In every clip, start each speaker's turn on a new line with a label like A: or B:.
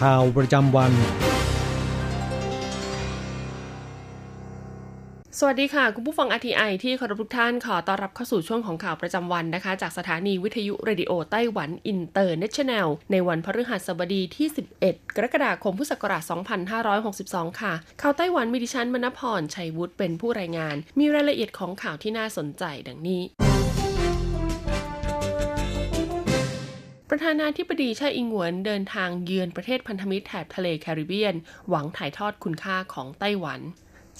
A: ข่าวประจำวัน
B: สวัสดีค่ะ คุณผู้ฟัง RTI ที่เคารพทุกท่านขอต้อนรับเข้าสู่ช่วงของข่าวประจำวันนะคะ จากสถานีวิทยุ Radio Taiwan International ในวันพฤหัสบดีที่ 11 กรกฎาคมพุทธศักราช 2562 ค่ะ ข่าวไต้หวันมีดิฉันมณพร ชัยวุฒิเป็นผู้รายงาน มีรายละเอียดของข่าวที่น่าสนใจดังนี้ ประธานาธิบดีไช่อิงเหวินเดินทางเยือนประเทศพันธมิตรแถบทะเลแคริบเบียน หวังถ่ายทอดคุณค่าของไต้หวัน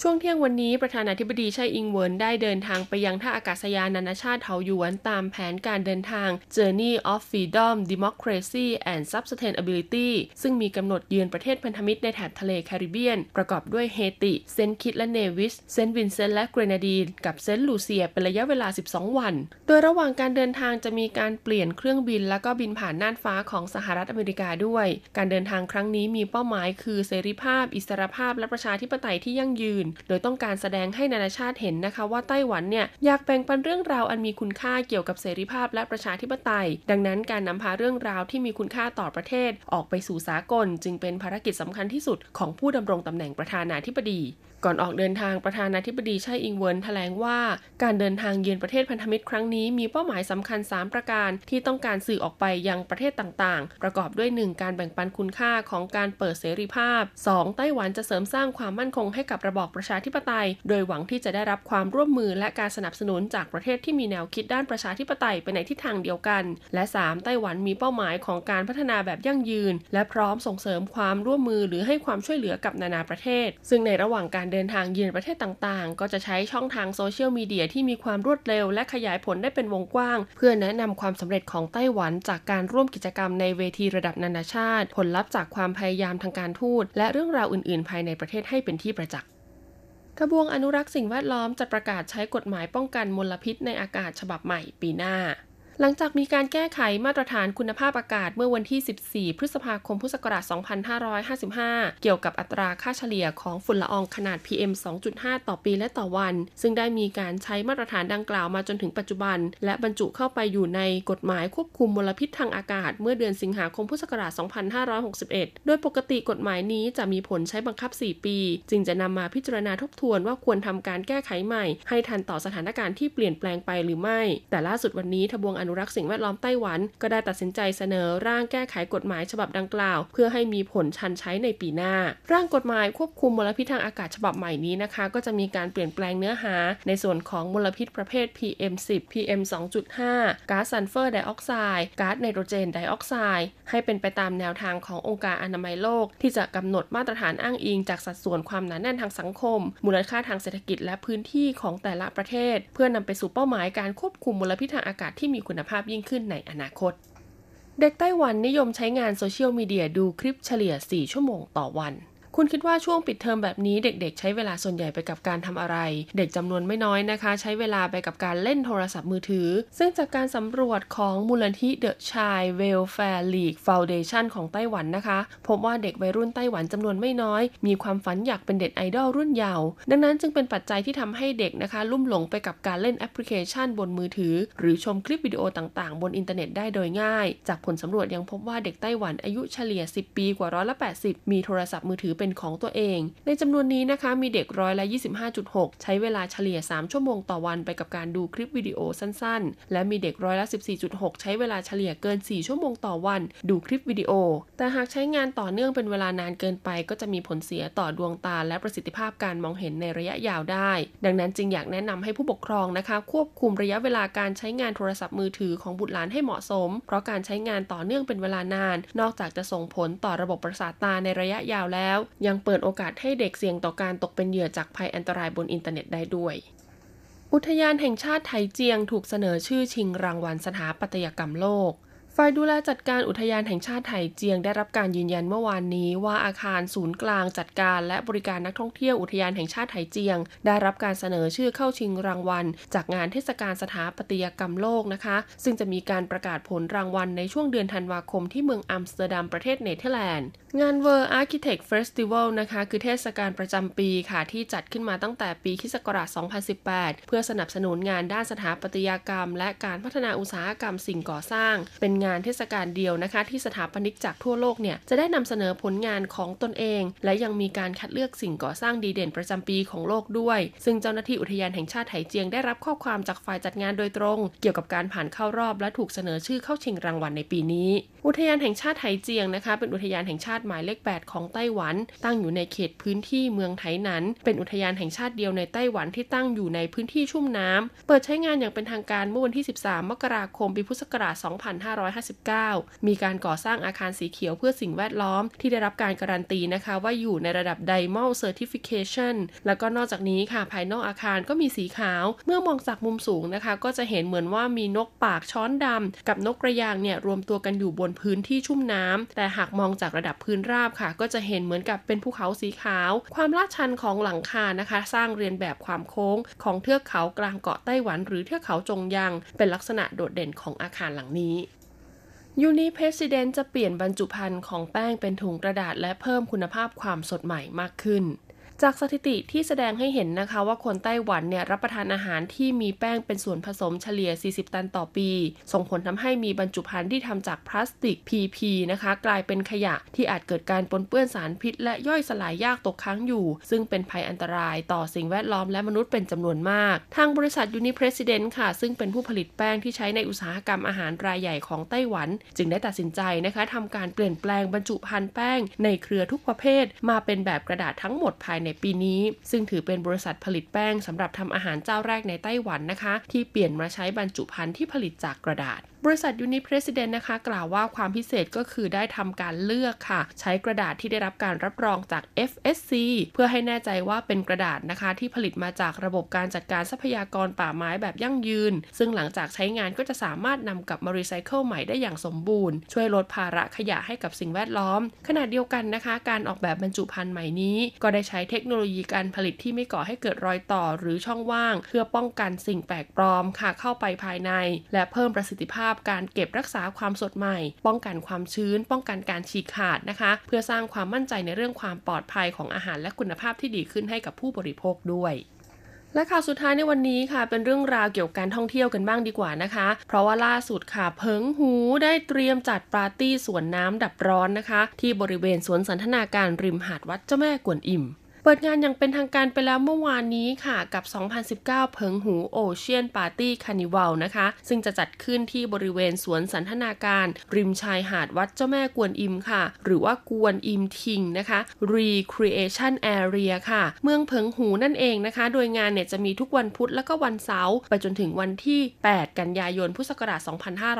B: ช่วงเที่ยงวันนี้ประธานาธิบดีไช่อิงเหวินได้เดินทางไปยังท่าอากาศยานนานาชาติเถาหยวนตามแผนการเดินทาง Journey of Freedom Democracy and Sustainability ซึ่งมีกำหนดเยือนประเทศพันธมิตรในแถบทะเลแคริบเบียน ประกอบด้วยเฮติ เซนต์คิตส์และเนวิส เซนต์วินเซนต์และเกรนาดีน กับเซนต์ลูเซียเป็นระยะเวลา 12 วัน โดยระหว่างการเดินทางจะมีการเปลี่ยนเครื่องบิน และก็บินผ่านน่านฟ้าของสหรัฐอเมริกาด้วย การเดินทางครั้งนี้มีเป้าหมายคือเสรีภาพ อิสรภาพ และประชาธิปไตยที่ยั่งยืนโดยต้องการแสดงให้นานาชาติเห็นนะคะว่าไต้หวันเนี่ยอยากแบ่งปันเรื่องราวอันมีคุณค่าเกี่ยวกับเสรีภาพและประชาธิปไตย ดังนั้นการนำพาเรื่องราวที่มีคุณค่าต่อประเทศ ออกไปสู่สากล จึงเป็นภารกิจสำคัญที่สุดของผู้ดำรงตำแหน่งประธานาธิบดี ก่อนออกเดินทางประธานาธิบดีไช่อิงเวินแถลงว่า การเดินทางเยือนประเทศพันธมิตรครั้งนี้มีเป้าหมายสำคัญ 3 ประการที่ต้องการสื่อออกไปยังประเทศต่างๆ ประกอบด้วย 1 การแบ่งปันคุณค่าของการเปิดเสรีภาพ 2. ไต้หวันจะเสริมสร้างความมั่นคงให้กับระบอบประชาธิปไตย โดยหวังที่จะได้รับความร่วมมือและการสนับสนุนจากประเทศที่มีแนวคิดด้านประชาธิปไตยไปในทิศทางเดียวกัน และ 3. ไต้หวันมีเป้าหมายของการพัฒนาแบบยั่งยืน และพร้อมส่งเสริมความร่วมมือหรือให้ความช่วยเหลือกับนานาประเทศ ซึ่งในระหว่างการเดินทางเยือนประเทศต่างๆ ก็จะใช้ช่องทางโซเชียลมีเดียที่มีความรวดเร็ว และขยายผลได้เป็นวงกว้าง เพื่อแนะนำความสำเร็จของไต้หวันจากการร่วมกิจกรรมในเวทีระดับนานาชาติ ผลลัพธ์จากความพยายามทางการทูตและเรื่องราวอื่น ๆ ภายในประเทศให้เป็นที่ประจักษ์กระบวงอนุรักษ์สิ่งแวดล้อมจะประกาศใช้กฎหมายป้องกันมลพิษในอากาศฉบับใหม่ปีหน้า หลังจากมีการแก้ไขมาตรฐานคุณภาพอากาศเมื่อวันที่ 14 พฤษภาคม พุทธศักราช 2555 เกี่ยวกับอัตราค่าเฉลี่ยของฝุ่นละอองขนาด PM 2.5 ต่อปีและต่อวัน ซึ่งได้มีการใช้มาตรฐานดังกล่าวมาจนถึงปัจจุบัน และบรรจุเข้าไปอยู่ในกฎหมายควบคุมมลพิษทางอากาศ เมื่อเดือนสิงหาคม พุทธศักราช 2561 โดยปกติกฎหมายนี้จะมีผลใช้บังคับ 4 ปี จึงจะนำมาพิจารณาทบทวนว่าควรทำการแก้ไขใหม่ ให้ทันต่อสถานการณ์ที่เปลี่ยนแปลงไปหรือไม่ แต่ล่าสุดวันนี้ทบวงอนุรักษ์สิ่งแวดล้อมไต้หวัน ก็ได้ตัดสินใจเสนอร่างแก้ไขกฎหมายฉบับดังกล่าว เพื่อให้มีผลชันใช้ในปีหน้า ร่างกฎหมายควบคุมมลพิษทางอากาศฉบับใหม่นี้นะคะ ก็จะมีการเปลี่ยนแปลงเนื้อหา ในส่วนของมลพิษประเภท PM 10 PM 2.5 ก๊าซซัลเฟอร์ไดออกไซด์ก๊าซไนโตรเจนไดออกไซด์ให้เป็นไปตามแนวทางขององค์การอนามัยโลก ที่จะกำหนดมาตรฐานอ้างอิง จากสัดส่วนความหนาแน่นทางสังคม มูลค่าทางเศรษฐกิจและพื้นที่ของแต่ละประเทศ เพื่อนำไปสู่เป้าหมายการควบคุมมลพิษทางอากาศที่มีคุณภาพยิ่งขึ้นในอนาคต เด็กไต้หวันนิยมใช้งานโซเชียลมีเดียดูคลิปเฉลี่ย 4 ชั่วโมงต่อวัน คุณคิดว่าช่วงปิดเทอมแบบนี้เด็กๆ ใช้เวลาส่วนใหญ่ไปกับการทำอะไร เด็กจำนวนไม่น้อยนะคะ ใช้เวลาไปกับการเล่นโทรศัพท์มือถือ ซึ่งจากการสำรวจของมูลนิธิ The Child Welfare League Foundation ของไต้หวันนะคะ พบว่าเด็กวัยรุ่นไต้หวันจำนวนไม่น้อย มีความฝันอยากเป็นเด็กไอดอลรุ่นเยาว์ดังนั้นจึงเป็นปัจจัยที่ทำให้เด็กนะคะ ลุ่มหลงไปกับการเล่นแอปพลิเคชันบนมือถือ หรือชมคลิปวิดีโอต่างๆ บนอินเทอร์เน็ตได้โดยง่าย จากผลสำรวจยังพบว่าเด็กไต้หวันอายุเฉลี่ย 10 ปีกว่าร้อยละ80 มีโทรศัพท์มือถือเป็นเป็นของตัวเอง ในจำนวนนี้นะคะมีเด็กร้อยละ 25.6 ใช้เวลาเฉลี่ย 3 ชั่วโมงต่อวันไปกับการดูคลิปวิดีโอสั้นๆ และมีเด็กร้อยละ 14.6 ใช้เวลาเฉลี่ยเกิน 4 ชั่วโมงต่อวัน ดูคลิปวิดีโอ แต่หากใช้งานต่อเนื่องเป็นเวลานานเกินไป ก็จะมีผลเสียต่อดวงตา และประสิทธิภาพการมองเห็นในระยะยาวได้ ดังนั้นจึงอยากแนะนำให้ผู้ปกครองนะคะ ควบคุมระยะเวลาการใช้งานโทรศัพท์มือถือของบุตรหลานให้เหมาะสม เพราะการใช้งานต่อเนื่องเป็นเวลานาน นอกจากจะส่งผลต่อระบบประสาทตาในระยะยาวแล้วยังเปิดโอกาสให้เด็กเสี่ยงต่อการตกเป็นเหยื่อจากภัยอันตรายบนอินเทอร์เน็ตได้ด้วย อุทยานแห่งชาติไถเจียงถูกเสนอชื่อชิงรางวัลสถาปัตยกรรมโลก ฝ่ายดูแลจัดการอุทยานแห่งชาติไถเจียงได้รับการยืนยันเมื่อวานนี้ ว่าอาคารศูนย์กลางจัดการและบริการนักท่องเที่ยวอุทยานแห่งชาติไถเจียง ได้รับการเสนอชื่อเข้าชิงรางวัล จากงานเทศกาลสถาปัตยกรรมโลกนะคะ ซึ่งจะมีการประกาศผลรางวัลในช่วงเดือนธันวาคมที่เมืองอัมสเตอร์ดัมประเทศเนเธอร์แลนด์งาน World Architect Festival นะคะคือเทศกาลประจำปีค่ะที่จัดขึ้นมาตั้งแต่ปีคศ2018 เพื่อสนับสนุนงานด้านสถาปัตยกรรม และการพัฒนาอุตสาหกรรมสิ่งก่อสร้าง เป็นงานานเทศกาลเดียวนะคะ ที่สถาปนิกจากทั่วโลกเนี่ยจะได้นำเสนอผลงานของตนเอง และยังมีการคัดเลือกสิ่งก่อสร้างดีเด่นประจำปีของโลกด้วย ซึ่งเจ้าหน้าที่อุทยานแห่งชาติไถเจียงได้รับข้อความจากฝ่ายจัดงานโดยตรง เกี่ยวกับการผ่านเข้ารอบและถูกเสนอชื่อเข้าชิงรางวัลในปีนี้อุทยานแห่งชาติไถเจียงนะคะ เป็นอุทยานแห่งชาติหมายเลข 8 ของไต้หวัน ตั้งอยู่ในเขตพื้นที่เมืองไถหนัน เป็นอุทยานแห่งชาติเดียวในไต้หวันที่ตั้งอยู่ในพื้นที่ชุ่มน้ำเปิดใช้งานอย่างเป็นทางการเมื่อวันที่ 13 มกราคม ปีพุทธศักราช 2559 มีการก่อสร้างอาคารสีเขียวเพื่อสิ่งแวดล้อมที่ได้รับการการันตีนะคะ ว่าอยู่ในระดับ Diamond Certification แล้วก็นอกจากนี้ค่ะภายนอกอาคารก็มีสีขาว เมื่อมองจากมุมสูงนะคะ ก็จะเห็นเหมือนว่ามีนกปากช้อนดำกับนกกระยางเนี่ยรวมตัวกันอยู่บนพื้นที่ชุ่มน้ำแต่หากมองจากระดับพื้นราบค่ะ ก็จะเห็นเหมือนกับเป็นภูเขาสีขาว ความลาดชันของหลังคานะคะ สร้างเรียนแบบความโค้ง ของเทือกเขากลางเกาะไต้หวัน หรือเทือกเขาจงยังเป็นลักษณะโดดเด่นของอาคารหลังนี้ยูนิเพรสิเดนจะเปลี่ยนบรรจุภัณฑ์ของแป้งเป็นถุงกระดาษและเพิ่มคุณภาพความสดใหม่มากขึ้น จากสถิติที่แสดงให้เห็นนะคะว่าคนไต้หวันเนี่ยรับประทานอาหารที่มีแป้งเป็นส่วนผสมเฉลี่ย 40 ตันต่อปี ส่งผลทำให้มีบรรจุภัณฑ์ที่ทำจากพลาสติก PP นะคะ กลายเป็นขยะที่อาจเกิดการปนเปื้อนสารพิษ และย่อยสลายยากตกค้างอยู่ ซึ่งเป็นภัยอันตรายต่อสิ่งแวดล้อมและมนุษย์เป็นจำนวนมาก ทางบริษัทยูนิเพรสิเดนต์ค่ะ ซึ่งเป็นผู้ผลิตแป้งที่ใช้ในอุตสาหกรรมอาหารรายใหญ่ของไต้หวัน จึงได้ตัดสินใจนะคะทำการเปลี่ยนแปลงบรรจุภัณฑ์แป้งในเครือทุกประเภท มาเป็นแบบกระดาษทั้งหมดภายในปีนี้ ซึ่งถือเป็นบริษัทผลิตแป้งสำหรับทำอาหารเจ้าแรกในไต้หวันนะคะ ที่เปลี่ยนมาใช้บรรจุภัณฑ์ที่ผลิตจากกระดาษบริษัทยูนิเพรสิเดนนะคะ กล่าวว่าความพิเศษก็คือได้ทำการเลือกค่ะ ใช้กระดาษที่ได้รับการรับรองจาก FSC เพื่อให้แน่ใจว่าเป็นกระดาษนะคะ ที่ผลิตมาจากระบบการจัดการทรัพยากรป่าไม้แบบยั่งยืน ซึ่งหลังจากใช้งานก็จะสามารถนำกลับมารีไซเคิลใหม่ได้อย่างสมบูรณ์ ช่วยลดภาระขยะให้กับสิ่งแวดล้อม ขณะเดียวกันนะคะ การออกแบบบรรจุภัณฑ์ใหม่นี้ ก็ได้ใช้เทคโนโลยีการผลิตที่ไม่ก่อให้เกิดรอยต่อหรือช่องว่าง เพื่อป้องกันสิ่งแปลกปลอมค่ะเข้าไปภายใน และเพิ่มประสิทธิภาพการเก็บรักษาความสดใหม่ ป้องกันความชื้น ป้องกันการฉีกขาดนะคะ เพื่อสร้างความมั่นใจในเรื่องความปลอดภัยของอาหารและคุณภาพที่ดีขึ้นให้กับผู้บริโภคด้วยและข่าวสุดท้ายในวันนี้ค่ะ เป็นเรื่องราวเกี่ยวกับการท่องเที่ยวกันบ้างดีกว่านะคะ เพราะว่าล่าสุดค่ะ เพิงหูได้เตรียมจัดปาร์ตี้สวนน้ำดับร้อนนะคะ ที่บริเวณสวนสันทนาการริมหาดวัดเจ้าแม่กวนอิม เปิดงานอย่างเป็นทางการไปแล้วเมื่อวานนี้ค่ะ กับ 2019 เพิงหู Ocean Party Carnival นะคะ ซึ่งจะจัดขึ้นที่บริเวณสวนสันทนาการ ริมชายหาดวัดเจ้าแม่กวนอิมค่ะ หรือว่ากวนอิมทิงนะคะ Recreation Area ค่ะ เมืองเพิงหูนั่นเองนะคะ โดยงานเนี่ยจะมีทุกวันพุธและก็วันเสาร์ไปจนถึงวันที่ 8 กันยายนพุทธศักราช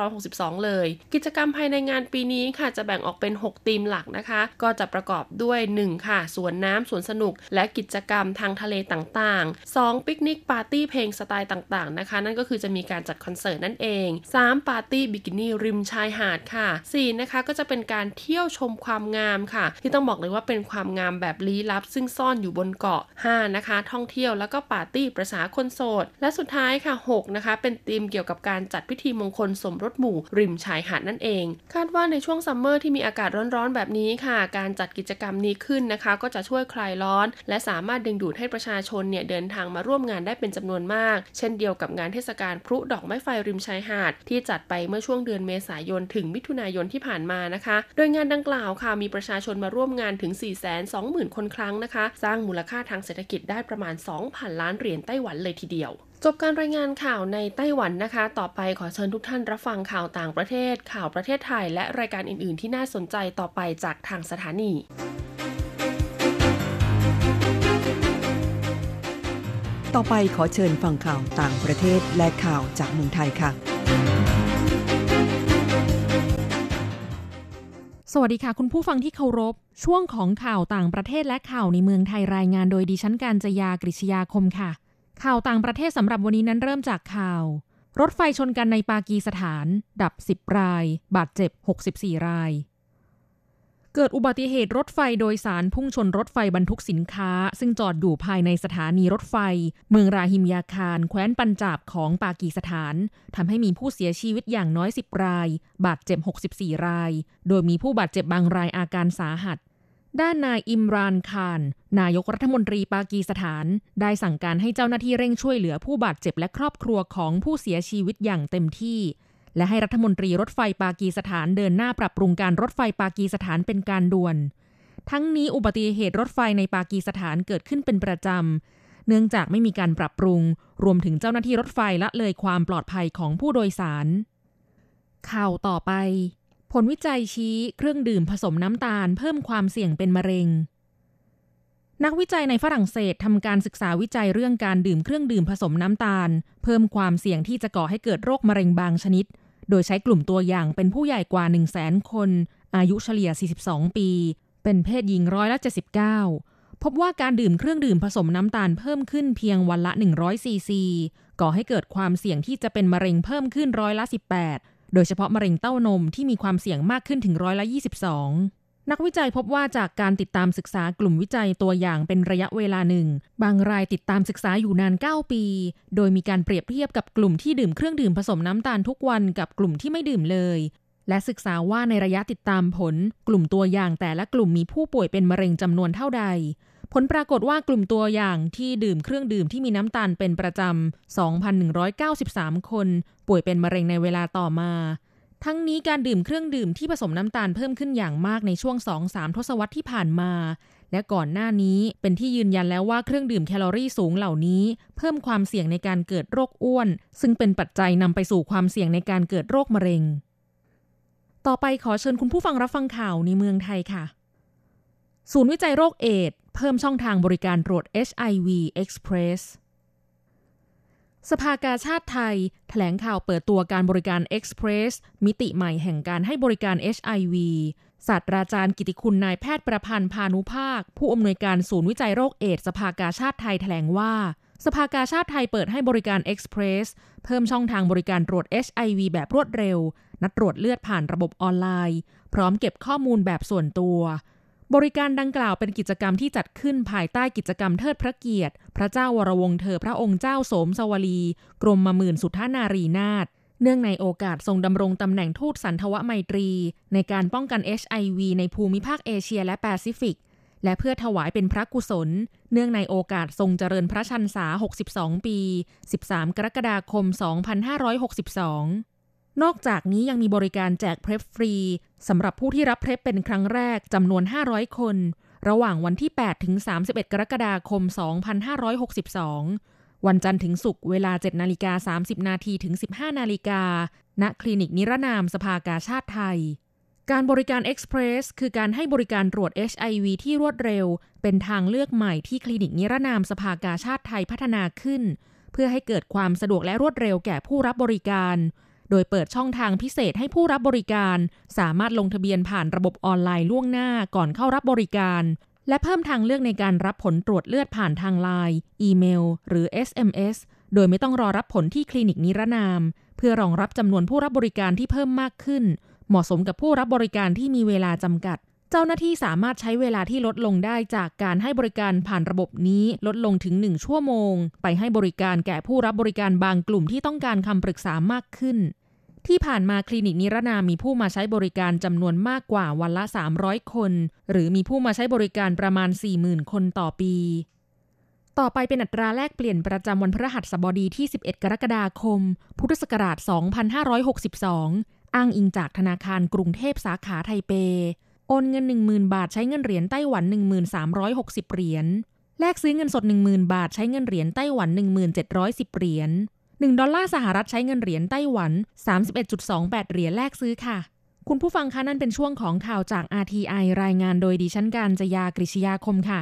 B: 2562 เลย กิจกรรมภายในงานปีนี้ค่ะจะแบ่งออกเป็น 6 ธีมหลักนะคะ ก็จะประกอบด้วย 1 ค่ะสวนน้ำสวนสนุกและกิจกรรมทางทะเลต่างๆ 2. ปิกนิกปาร์ตี้เพลงสไตล์ต่างๆนะคะ นั่นก็คือจะมีการจัดคอนเสิร์ตนั่นเอง 3. ปาร์ตี้บิกินี่ริมชายหาดค่ะ 4. นะคะก็จะเป็นการเที่ยวชมความงามค่ะ ที่ต้องบอกเลยว่าเป็นความงามแบบลี้ลับ ซึ่งซ่อนอยู่บนเกาะ 5. นะคะ ท่องเที่ยวแล้วก็ปาร์ตี้ประสาคนโสด และสุดท้ายค่ะ 6. นะคะ เป็นธีมเกี่ยวกับการจัดพิธีมงคลสมรสหมู่ริมชายหาดนั่นเอง คาดว่าในช่วงซัมเมอร์ที่มีอากาศร้อนๆแบบนี้ค่ะ การจัดกิจกรรมนี้ขึ้นนะคะ ก็จะช่วยคลายร้อนอน และสามารถดึงดูดให้ประชาชนเนี่ยเดินทางมาร่วมงานได้เป็นจำนวนมาก เช่นเดียวกับงานเทศกาลพลุดอกไม้ไฟริมชายหาด ที่จัดไปเมื่อช่วงเดือนเมษายนถึงมิถุนายนที่ผ่านมานะคะ โดยงานดังกล่าวค่ะมีประชาชนมาร่วมงานถึง 420,000 คนครั้งนะคะ สร้างมูลค่าทางเศรษฐกิจได้ประมาณ 2,000 ล้านเหรียญไต้หวันเลยทีเดียวจบการรายงานข่าวในไต้หวันนะคะ ต่อไปขอเชิญทุกท่านรับฟังข่าวต่างประเทศ ข่าวประเทศไทย และรายการอื่น ๆ ที่น่าสนใจต่อไปจากทางสถานี
C: ต่อไปขอเชิญฟังข่าวต่างประเทศและข่าวจากเมืองไทยค่ะ
D: สวัสดีค่ะ คุณผู้ฟังที่เคารพ ช่วงของข่าวต่างประเทศและข่าวในเมืองไทยรายงานโดยดิฉันการจยากริชยาคมค่ะ ข่าวต่างประเทศสำหรับวันนี้นั้นเริ่มจากข่าว รถไฟชนกันในปากีสถาน ดับ 10 ราย บาดเจ็บ 64 ราย เกิดอุบัติเหตุรถไฟโดยสารพุ่งชนรถไฟบรรทุกสินค้า ซึ่งจอดอยู่ภายในสถานีรถไฟ เมืองราฮิมยาคาร แคว้นปัญจาบของปากีสถานทำให้มีผู้เสียชีวิตอย่างน้อย 10 ราย บาดเจ็บ 64 ราย โดยมีผู้บาดเจ็บบางรายอาการสาหัส ด้านนายอิมรานคารนายกรัฐมนตรีปากีสถาน ได้สั่งการให้เจ้าหน้าที่เร่งช่วยเหลือผู้บาดเจ็บและครอบครัวของผู้เสียชีวิตอย่างเต็มที่ และให้รัฐมนตรีรถไฟปากีสถานเดินหน้าปรับปรุงการรถไฟปากีสถานเป็นการด่วน ทั้งนี้อุบัติเหตุรถไฟในปากีสถานเกิดขึ้นเป็นประจำ เนื่องจากไม่มีการปรับปรุง รวมถึงเจ้าหน้าที่รถไฟละเลยความปลอดภัยของผู้โดยสาร ข่าวต่อไป ผลวิจัยชี้เครื่องดื่มผสมน้ำตาลเพิ่มความเสี่ยงเป็นมะเร็ง นักวิจัยในฝรั่งเศสทำการศึกษาวิจัยเรื่องการดื่มเครื่องดื่มผสมน้ำตาล เพิ่มความเสี่ยงที่จะก่อให้เกิดโรคมะเร็งบางชนิด โดยใช้กลุ่มตัวอย่างเป็นผู้ใหญ่กว่า 1 0 0 0 0แสนคน อายุเฉลี่ย 42 ปี เป็นเพศหญิงร้อยละ79 พบว่าการดื่มเครื่องดื่มผสมน้ำตาลเพิ่มขึ้นเพียงวันละ100ซีซีก่อให้เกิดความเสี่ยงที่จะเป็นมะเร็งเพิ่มขึ้นร้อยละ 18 โดยเฉพาะมะเร็งเต้านมที่มีความเสี่ยงมากขึ้นถึงร้อยละ 22 นักวิจัยพบว่าจากการติดตามศึกษากลุ่มวิจัยตัวอย่างเป็นระยะเวลาหนึ่ง บางรายติดตามศึกษาอยู่นาน 9 ปี โดยมีการเปรียบเทียบกับกลุ่มที่ดื่มเครื่องดื่มผสมน้ำตาลทุกวันกับกลุ่มที่ไม่ดื่มเลย และศึกษาว่าในระยะติดตามผล กลุ่มตัวอย่างแต่ละกลุ่มมีผู้ป่วยเป็นมะเร็งจำนวนเท่าใด ผลปรากฏว่ากลุ่มตัวอย่างที่ดื่มเครื่องดื่มที่มีน้ำตาลเป็นประจำ 2,193 คน ป่วยเป็นมะเร็งในเวลาต่อมา ทั้งนี้การดื่มเครื่องดื่มที่ผสมน้ำตาลเพิ่มขึ้นอย่างมากในช่วง 2-3 ทศวรรษที่ผ่านมา และก่อนหน้านี้เป็นที่ยืนยันแล้วว่าเครื่องดื่มแคลอรี่สูงเหล่านี้ เพิ่มความเสี่ยงในการเกิดโรคอ้วน ซึ่งเป็นปัจจัยนำไปสู่ความเสี่ยงในการเกิดโรคมะเร็ง ต่อไปขอเชิญคุณผู้ฟังรับฟังข่าวในเมืองไทยค่ะ ศูนย์วิจัยโรคเอดส์เพิ่มช่องทางบริการตรวจ HIV Express สภากาชาติไทยแถลงข่าวเปิดตัวการบริการ Express มิติใหม่แห่งการให้บริการ HIV ศาสตราจารย์กิติคุณนายแพทย์ประพันธ์พานุภาค ผู้อำนวยการศูนย์วิจัยโรคเอดสภากาชาติไทยแถลงว่า สภากาชาดไทยเปิดให้บริการ Express เพิ่มช่องทางบริการตรวจ HIV แบบรวดเร็ว นัดตรวจเลือดผ่านระบบออนไลน์ พร้อมเก็บข้อมูลแบบส่วนตัว บริการดังกล่าวเป็นกิจกรรมที่จัดขึ้นภายใต้กิจกรรมเทิดพระเกียรติ พระเจ้าวรวงศ์เธอพระองค์เจ้าโสมสวลี กรมหมื่นสุทธานารีนาถเนื่องในโอกาสทรงดำรงตำแหน่งทูตสันถวไมตรี ในการป้องกัน HIV ในภูมิภาคเอเชียและแปซิฟิก และเพื่อถวายเป็นพระกุศล เนื่องในโอกาสทรงเจริญพระชันษา 62 ปี 13 กรกฎาคม 2562นอกจากนี้ยังมีบริการแจกเพร p ฟรี สำหรับผู้ที่รับเพร p เป็นครั้งแรกจำนวน 500 คน ระหว่างวันที่ 8 ถึง 31 กรกฎาคม 2562 วันจันทร์ถึงศุกร์เวลา 7 นาฬิกา 30 นาทีถึง 15 นาฬิกา ณ คลินิกนิรนามสภากาชาติไทย การบริการ Express คือการให้บริการตรวจ HIV ที่รวดเร็ว เป็นทางเลือกใหม่ที่คลินิกนิรนามสภากาชาดไทยพัฒนาขึ้น เพื่อให้เกิดความสะดวกและรวดเร็วแก่ผู้รับบริการ โดยเปิดช่องทางพิเศษให้ผู้รับบริการ สามารถลงทะเบียนผ่านระบบออนไลน์ล่วงหน้าก่อนเข้ารับบริการ และเพิ่มทางเลือกในการรับผลตรวจเลือดผ่านทางไลน์อีเมล หรือ SMS โดยไม่ต้องรอรับผลที่คลินิกนิรนาม เพื่อรองรับจำนวนผู้รับบริการที่เพิ่มมากขึ้น เหมาะสมกับผู้รับบริการที่มีเวลาจำกัดเจ้าหน้าที่สามารถใช้เวลาที่ลดลงได้จากการให้บริการผ่านระบบนี้ลดลงถึง 1 ชั่วโมง ไปให้บริการแก่ผู้รับบริการบางกลุ่มที่ต้องการคำปรึกษามากขึ้น ที่ผ่านมาคลินิกนิรนามมีผู้มาใช้บริการจำนวนมากกว่าวันละ 300 คน หรือมีผู้มาใช้บริการประมาณ 40,000 คนต่อปี ต่อไปเป็นอัตราแลกเปลี่ยนประจำวันพฤหัสบดีที่ 11 กรกฎาคม พุทธศักราช 2562 อ้างอิงจากธนาคารกรุงเทพสาขาไทเป โอนเงิน 10,000 บาทใช้เงินเหรียญไต้หวัน 1360 เหรียญ แลกซื้อเงินสด 10,000 บาทใช้เงินเหรียญไต้หวัน 1710 เหรียญ 1 ดอลลาร์สหรัฐใช้เงินเหรียญไต้หวัน 31.28 เหรียญแลกซื้อค่ะ คุณผู้ฟังคะนั่นเป็นช่วงของข่าวจาก RTI รายงานโดยดิฉันการจยากริชยาคมค่ะ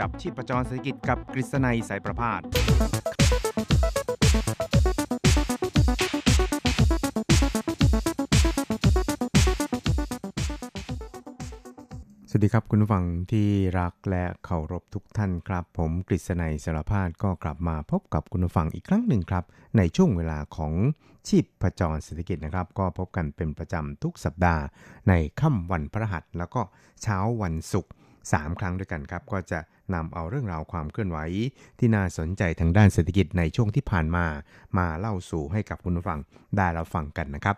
E: จับชีพจรเศรษฐกิจกับกฤษณัยสายประพาสสวัสดีครับคุณผู้ฟังที่รักและเคารพทุกท่านครับ ผมกฤษณัยสารพาดก็กลับมาพบกับคุณผู้ฟังอีกครั้งหนึ่งครับ ในช่วงเวลาของชีพประจรเศรษฐกิจนะครับ ก็พบกันเป็นประจำทุกสัปดาห์ ในค่ำวันพระหัสแล้วก็เช้าวันศุกร์3ครั้งด้วยกันครับ ก็จะ นำเอาเรื่องราวความเคลื่อนไหว ที่น่าสนใจทางด้านเศรษฐกิจในช่วงที่ผ่านมา มาเล่าสู่ให้กับคุณผู้ฟังได้เราฟังกันนะครับ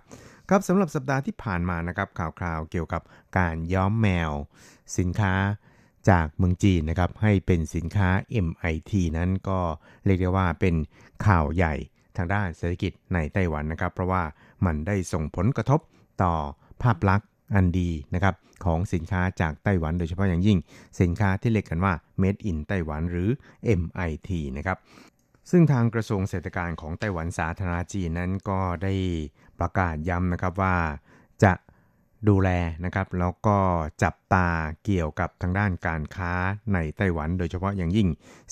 E: ครับสำหรับสัปดาห์ที่ผ่านมานะครับข่าวคราวเกี่ยวกับการย้อมแมว สินค้าจากเมืองจีนนะครับให้เป็นสินค้า MIT นั้นก็เรียกได้ว่าเป็นข่าวใหญ่ทางด้านเศรษฐกิจในไต้หวันนะครับ เพราะว่ามันได้ส่งผลกระทบต่อภาพลักษณ์ อันดีนะครับของสินค้าจากไต้หวัน โดยเฉพาะอย่างยิ่ง สินค้าที่เรียกกันว่า Made in ไต้หวันหรือ MIT นะครับซึ่งทางกระทรวงเศรษฐการของไต้หวันสาธารณจีนนั้นก็ได้ประกาศย้ำนะครับว่าจะดูแลนะครับแล้วก็จับตาเกี่ยวกับทางด้านการค้าในไต้หวัน โดยเฉพาะอย่างยิ่ง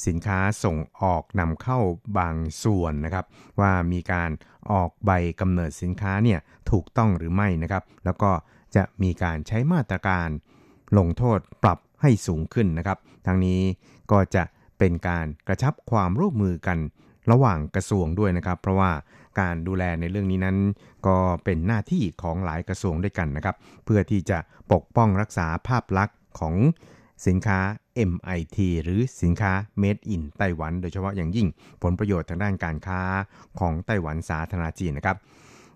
E: สินค้าส่งออกนำเข้าบางส่วนนะครับ ว่ามีการออกใบกำเนิดสินค้าเนี่ยถูกต้องหรือไม่นะครับ แล้วก็ จะมีการใช้มาตรการ ลงโทษปรับให้สูงขึ้นนะครับ ทั้งนี้ก็จะเป็นการกระชับความร่วมมือกันระหว่างกระทรวงด้วยนะครับ เพราะว่าการดูแลในเรื่องนี้นั้น ก็เป็นหน้าที่ของหลายกระทรวงด้วยกันนะครับ เพื่อที่จะปกป้องรักษาภาพลักษณ์ของสินค้า MIT หรือสินค้า Made in ไต้หวัน โดยเฉพาะอย่างยิ่งผลประโยชน์ทางด้านการค้าของไต้หวันสาธารณจีนนะครับ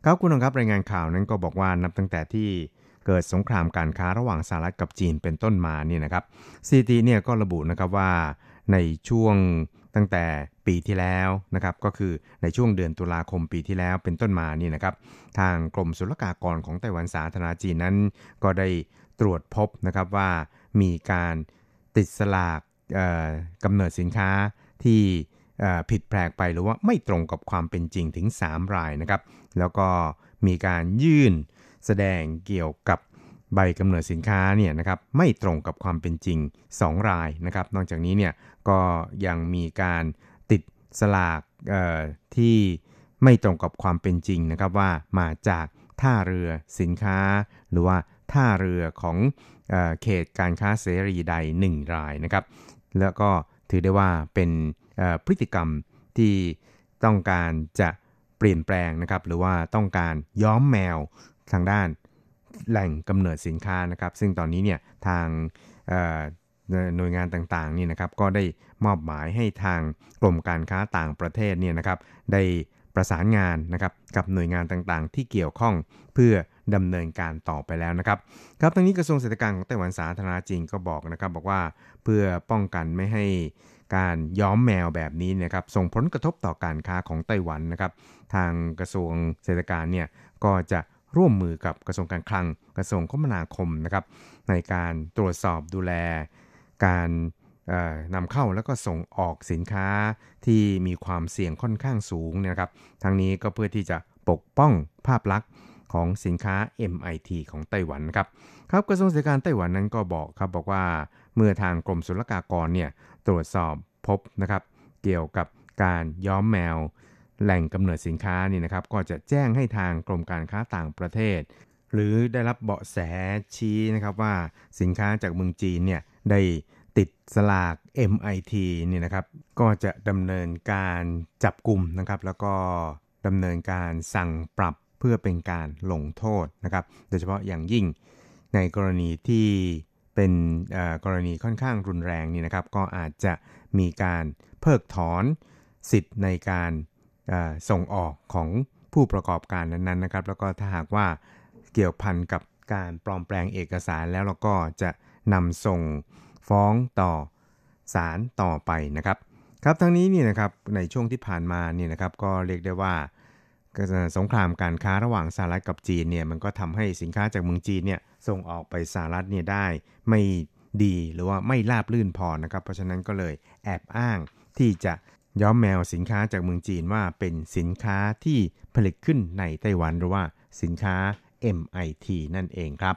E: ครับคุณผู้ชมครับรายงานข่าวนั้นก็บอกว่านับตั้งแต่ที่ เกิดสงครามการค้าระหว่างสหรัฐกับจีนเป็นต้นมาเนี่ยนะครับซีทีเนี่ยก็ระบุนะครับว่าในช่วงตั้งแต่ปีที่แล้วนะครับก็คือในช่วงเดือนตุลาคมปีที่แล้วเป็นต้นมานี่นะครับทางกรมศุลกากรของไต้หวันสาธารณจีนนั้น ก็ได้ตรวจพบนะครับว่ามีการติดสลากกำเนิดสินค้าที่ผิดแปลกไปหรือว่าไม่ตรงกับความเป็นจริงถึง 3 รายนะครับ แล้วก็มีการยื่น แสดงเกี่ยวกับใบกำเนิดสินค้าเนี่ยนะครับไม่ตรงกับความเป็นจริง 2 รายนะครับนอกจากนี้เนี่ยก็ยังมีการติดสลากที่ไม่ตรงกับความเป็นจริงนะครับว่ามาจากท่าเรือสินค้า หรือว่าท่าเรือของเอเขตการค้าเสรีใด 1 รายนะครับแล้วก็ถือได้ว่าเป็นพฤติกรรมที่ต้องการจะเปลี่ยนแปลงนะครับหรือว่าต้องการย้อมแมว ทางด้านแหล่งกำเนิดสินค้านะครับ ซึ่งตอนนี้เนี่ยทางหน่วยงานต่างๆนี่นะครับก็ได้มอบหมายให้ทางกรมการค้าต่างประเทศเนี่ยนะครับได้ประสานงานนะครับกับหน่วยงานต่างๆ ที่เกี่ยวข้องเพื่อดำเนินการต่อไปแล้วนะครับ ครับทางนี้กระทรวงเศรษฐกิจของไต้หวันสาธารณจีนก็บอกนะครับ บอกว่าเพื่อป้องกันไม่ให้การย้อมแมวแบบนี้นะครับส่งผลกระทบต่อการค้าของไต้หวันนะครับ ทางกระทรวงเศรษฐการเนี่ยก็จะ ร่วมมือกับกระทรวงการคลังกระทรวงคมนาคมนะครับในการตรวจสอบดูแล การนำเข้าแล้วก็ส่งออกสินค้าที่มีความเสี่ยงค่อนข้างสูงนะครับ ทั้งนี้ก็เพื่อที่จะปกป้องภาพลักษณ์ของสินค้า MIT ของไต้หวันครับครับกระทรวงเศรษฐการไต้หวันนั้นก็บอกครับบอกว่าเมื่อทางกรมศุลกากรเนี่ยตรวจสอบพบนะครับ เกี่ยวกับการย้อมแมว แหล่งกำเนิดสินค้านี่นะครับ ก็จะแจ้งให้ทางกรมการค้าต่างประเทศ หรือได้รับเบาะแสชี้นะครับว่าสินค้าจากเมืองจีนเนี่ยได้ติดสลาก MIT นี่นะครับก็จะดำเนินการจับกลุ่มนะครับ แล้วก็ดำเนินการสั่งปรับเพื่อเป็นการลงโทษนะครับ โดยเฉพาะอย่างยิ่งในกรณีที่เป็นกรณีค่อนข้างรุนแรงนี่นะครับ ก็อาจจะมีการเพิกถอนสิทธิ์ในการ ส่งออกของผู้ประกอบการนั้นๆนะครับ แล้วก็ถ้าหากว่าเกี่ยวพันกับการปลอมแปลงเอกสารแล้วเราก็จะนำส่งฟ้องต่อศาลต่อไปนะครับ ครับทั้งนี้นี่นะครับในช่วงที่ผ่านมาเนี่ยนะครับก็เรียกได้ว่าสงครามการค้าระหว่างสหรัฐกับจีนเนี่ยมันก็ทำให้สินค้าจากเมืองจีนเนี่ยส่งออกไปสหรัฐเนี่ยได้ไม่ดีหรือว่าไม่ราบลื่นพอนะครับ เพราะฉะนั้นก็เลยแอบอ้างที่จะ ย้อมแมวสินค้าจากเมืองจีนว่าเป็นสินค้าที่ผลิตขึ้นในไต้หวันหรือว่าสินค้า MIT นั่นเองครับ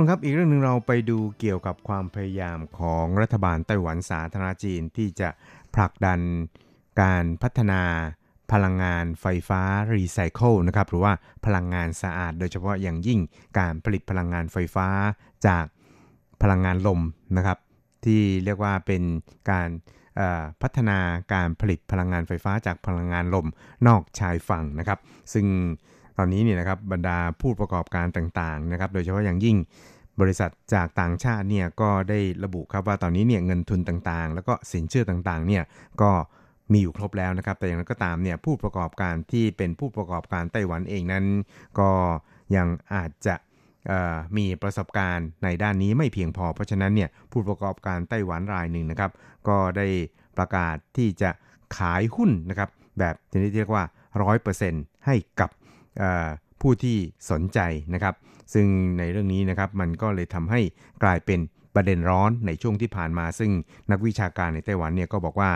E: คุณครับอีกเรื่องหนึ่งเราไปดูเกี่ยวกับความพยายามของรัฐบาลไต้หวันสาธารณจีนที่จะผลักดันการพัฒนาพลังงานไฟฟ้ารีไซเคิลนะครับหรือว่าพลังงานสะอาด โดยเฉพาะอย่างยิ่งการผลิตพลังงานไฟฟ้าจากพลังงานลมนะครับที่เรียกว่าเป็นการพัฒนาการผลิตพลังงานไฟฟ้าจากพลังงานลมนอกชายฝั่งนะครับ ซึ่ง ตอนนี้เนี่ยนะครับบรรดาผู้ประกอบการต่างๆนะครับ โดยเฉพาะอย่างยิ่งบริษัทจากต่างชาติเนี่ยก็ได้ระบุครับว่าตอนนี้เนี่ยเงินทุนต่างๆ แล้วก็สินเชื่อต่างๆเนี่ยก็มีอยู่ครบแล้วนะครับ แต่อย่างไรก็ตามเนี่ยผู้ประกอบการที่เป็นผู้ประกอบการไต้หวันเองนั้น ก็ยังอาจจะมีประสบการณ์ในด้านนี้ไม่เพียงพอ เพราะฉะนั้นเนี่ยผู้ประกอบการไต้หวันรายหนึ่งนะครับ ก็ได้ประกาศที่จะขายหุ้นนะครับ แบบที่เรียกว่า 100%ให้กับ ผู้ที่สนใจนะครับ ซึ่งในเรื่องนี้นะครับมันก็เลยทำให้กลายเป็นประเด็นร้อนในช่วงที่ผ่านมา ซึ่งนักวิชาการในไต้หวันเนี่ยก็บอกว่า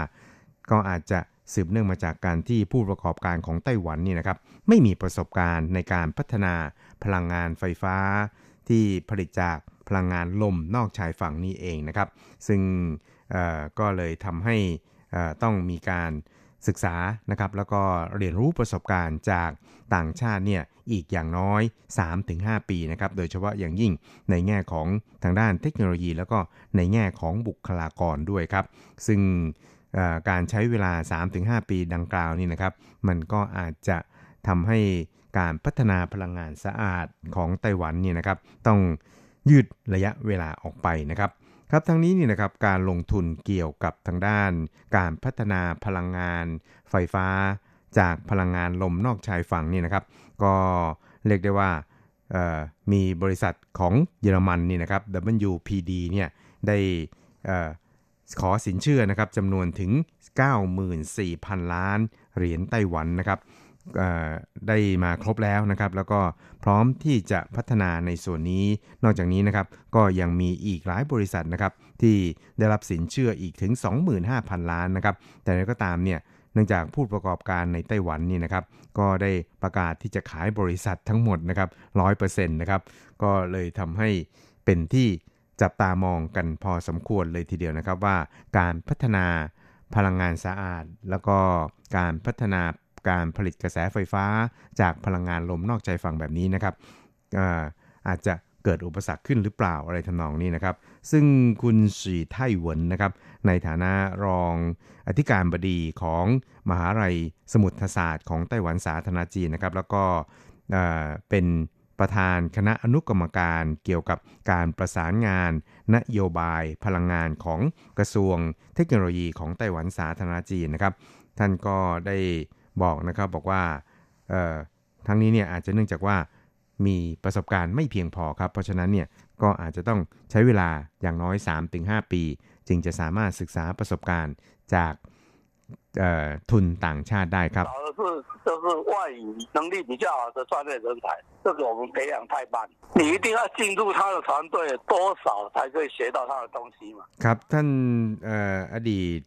E: ก็อาจจะสืบเนื่องมาจากการที่ผู้ประกอบการของไต้หวันนี่นะครับไม่มีประสบการณ์ในการพัฒนาพลังงานไฟฟ้า ที่ผลิตจากพลังงานลมนอกชายฝั่งนี้เองนะครับ ซึ่งก็เลยทำให้ต้องมีการ ศึกษานะครับแล้วก็เรียนรู้ประสบการณ์จากต่างชาติเนี่ยอีกอย่างน้อย 3-5 ปีนะครับโดยเฉพาะอย่างยิ่งในแง่ของทางด้านเทคโนโลยี แล้วก็ในแง่ของบุคลากรด้วยครับ ซึ่งการใช้เวลา 3-5 ปีดังกล่าวนี่นะครับมันก็อาจจะทำให้การพัฒนาพลังงานสะอาดของไต้หวันเนี่ยนะครับต้องยืดระยะเวลาออกไปนะครับ ครับทั้งนี้นี่นะครับการลงทุนเกี่ยวกับทางด้าน การพัฒนาพลังงาน ไฟฟ้า จากพลังงานลมนอกชายฝั่งนี่นะครับ ก็เรียกได้ว่ามีบริษัทของเยอรมันนี่นะครับ WPD เนี่ยได้ขอสินเชื่อนะครับจำนวนถึง 94,000 ล้านเหรียญไต้หวันนะครับ ได้มาครบแล้วนะครับ แล้วก็พร้อมที่จะพัฒนาในส่วนนี้ นอกจากนี้นะครับ ก็ยังมีอีกหลายบริษัทนะครับ ที่ได้รับสินเชื่ออีกถึง 25,000 ล้านนะครับ แต่ก็ตามเนี่ยเนื่องจากผู้ประกอบการในไต้หวันนี่นะครับ ก็ได้ประกาศที่จะขายบริษัททั้งหมดนะครับร้อยเปอร์เซ็นต์นะครับ ก็เลยทำให้เป็นที่จับตามองกันพอสมควรเลยทีเดียวนะครับว่าการพัฒนาพลังงานสะอาด แล้วก็การพัฒนา การผลิตกระแสไฟฟ้าจากพลังงานลมนอกใจฝั่งแบบนี้นะครับอาจจะเกิดอุปสรรคขึ้นหรือเปล่าอะไรทำนองนี้นะครับ ซึ่งคุณสีไท่หวนนะครับ ในฐานะรองอธิการบดีของมหาลัยสมุทรศาสตร์ของไต้หวันสาธารณจีนนะครับ แล้วก็เป็นปประธานคณะอนุกรรมการเกี่ยวกับการประสานงาน นโยบายพลังงานของกระทรวงเทคโนโลยีของไต้หวันสาธารณจีนนะครับ ท่านก็ได้ บอกนะครับบอกว่าทั้งนี้เนี่ยอาจจะเนื่องจากว่ามีประสบการณ์ไม่เพียงพอครับ เพราะฉะนั้นเนี่ยก็อาจจะต้องใช้เวลาอย่างน้อย 3-5 ปี จึงจะสามารถศึกษาประสบการณ์จากทุนต่างชาติได้ครับ
F: 是就是外语能力比较好的专业人才，这个我们培养太慢，你一定要进入他的团队，多少才可以学到他的东西嘛。
E: ครับท่านอดีต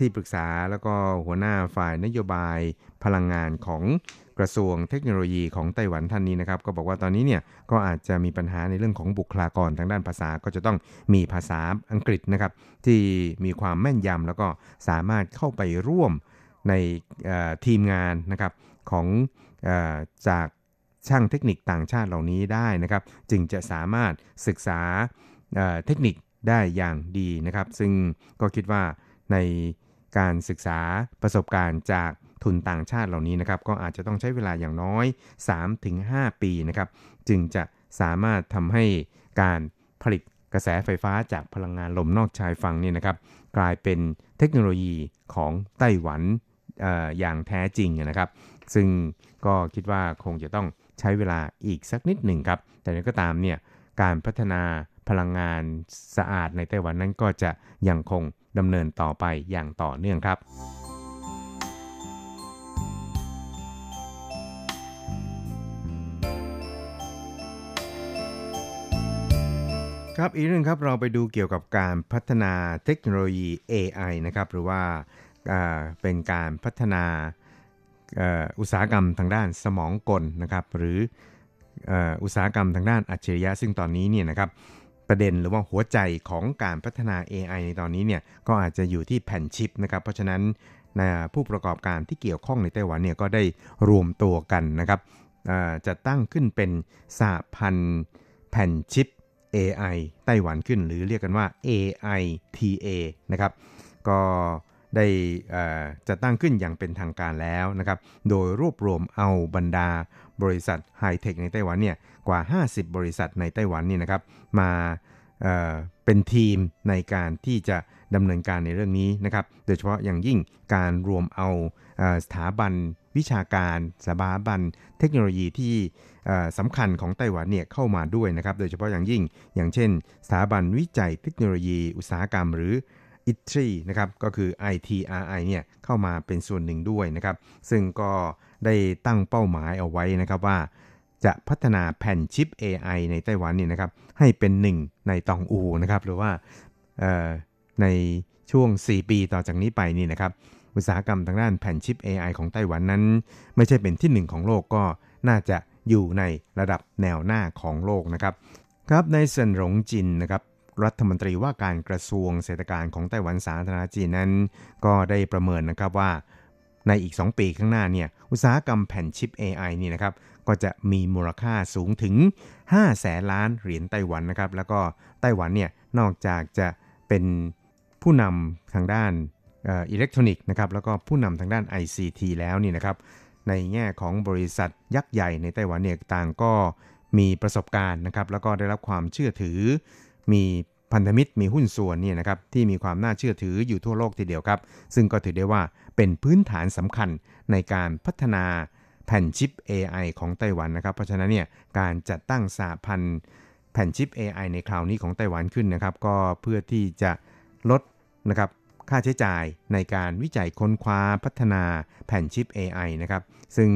E: ที่ปรึกษาแล้วก็หัวหน้าฝ่ายนโยบายพลังงานของกระทรวงเทคโนโลยีของไต้หวันท่านนี้นะครับ ก็บอกว่าตอนนี้เนี่ยก็อาจจะมีปัญหาในเรื่องของบุคลากรทางด้านภาษาก็จะต้องมีภาษาอังกฤษนะครับ ที่มีความแม่นยำแล้วก็สามารถเข้าไปร่วมในทีมงานนะครับของอจากช่างเทคนิคต่างชาติเหล่านี้ได้นะครับ จึงจะสามารถศึกษาเทคนิคได้อย่างดีนะครับ ซึ่งก็คิดว่าใน การศึกษาประสบการณ์จากทุนต่างชาติเหล่านี้นะครับก็อาจจะต้องใช้เวลาอย่างน้อย 3-5 ปีนะครับจึงจะสามารถทำให้การผลิตกระแสไฟฟ้าจากพลังงานลมนอกชายฝั่งนี่นะครับ กลายเป็นเทคโนโลยีของไต้หวันออย่างแท้จริงนะครับ ซึ่งก็คิดว่าคงจะต้องใช้เวลาอีกสักนิดหนึ่งครับ แต่ก็ตามเนี่ยการพัฒนาพลังงานสะอาดในไต้หวันนั้นก็จะยังคง ดำเนินต่อไปอย่างต่อเนื่องครับครับอีกเรื่องครับเราไปดูเกี่ยวกับการพัฒนาเทคโนโลยี AI นะครับหรือว่าเป็นการพัฒนาอุตสาหกรรมทางด้านสมองกลนะครับหรืออุตสาหกรรมทางด้านอัจฉริยะซึ่งตอนนี้เนี่ยนะครับ ประเด็นหรือว่าหัวใจของการพัฒนา AI ในตอนนี้เนี่ยก็อาจจะอยู่ที่แผ่นชิปนะครับเพราะฉะนั้นผู้ประกอบการที่เกี่ยวข้องในไต้หวันเนี่ยก็ได้รวมตัวกันนะครับจะตั้งขึ้นเป็นสหพันธ์แผ่นชิป AI ไต้หวันขึ้น หรือเรียกกันว่า AITA นะครับก็ได้จะตั้งขึ้นอย่างเป็นทางการแล้วนะครับ โดยรวบรวมเอาบรรดา บริษัทไฮเทคในไต้หวันเนี่ยกว่า 50 บริษัทในไต้หวันนี่นะครับมาเเป็นทีมในการที่จะดำเนินการในเรื่องนี้นะครับ โดยเฉพาะอย่างยิ่งการรวมเอาสถาบันวิชาการสถาบันเทคโนโลยีที่สำคัญของไต้หวันเนี่ยเข้ามาด้วยนะครับ โดยเฉพาะอย่างยิ่ง อย่างเช่น สถาบันวิจัยเทคโนโลยีอุตสาหกรรมหรือ ITRI นะครับก็คือ ITRI เนี่ยเข้ามาเป็นส่วนหนึ่งด้วยนะครับ ซึ่งก็ ได้ตั้งเป้าหมายเอาไว้นะครับว่า จะพัฒนาแผ่นชิป AI ในไต้หวันนี่นะครับให้เป็นหนึ่งในตองอูนะครับหรือว่าในช่วง 4 ปีต่อจากนี้ไปนี่นะครับอุตสาหกรรมทางด้านแผ่นชิป AI ของไต้หวันนั้น ไม่ใช่เป็นที่หนึ่งของโลกก็น่าจะอยู่ในระดับแนวหน้าของโลกนะครับครับในเซินหลงจินนะครับรัฐมนตรีว่าการกระทรวงเศรษฐการของไต้หวันสาธารณจีนนั้น ก็ได้ประเมินนะครับว่า ในอีก 2 ปีข้างหน้าเนี่ย อุตสาหกรรมแผ่นชิป AI นี่นะครับก็จะมีมูลค่าสูงถึง 5 แสนล้านเหรียญไต้หวันนะครับแล้วก็ไต้หวันเนี่ยนอกจากจะเป็นผู้นำทางด้านอิเล็กทรอนิกส์นะครับแล้วก็ผู้นำทางด้าน ICT แล้วนี่นะครับในแง่ของบริษัทยักษ์ใหญ่ในไต้หวันเนี่ยต่างก็มีประสบการณ์นะครับแล้วก็ได้รับความเชื่อถือ มี พันธมิตรมีหุ้นส่วนเนี่ยนะครับที่มีความน่าเชื่อถืออยู่ทั่วโลกทีเดียวครับ ซึ่งก็ถือได้ว่าเป็นพื้นฐานสำคัญในการพัฒนาแผ่นชิป AI ของไต้หวันนะครับ เพราะฉะนั้นเนี่ยการจัดตั้งสาพันธ์แผ่นชิป AI ในคราวนี้ของไต้หวันขึ้นนะครับ ก็เพื่อที่จะลดนะครับค่าใช้จ่ายในการวิจัยค้นคว้าพัฒนาแผ่นชิป AI นะครับ ซึ่ง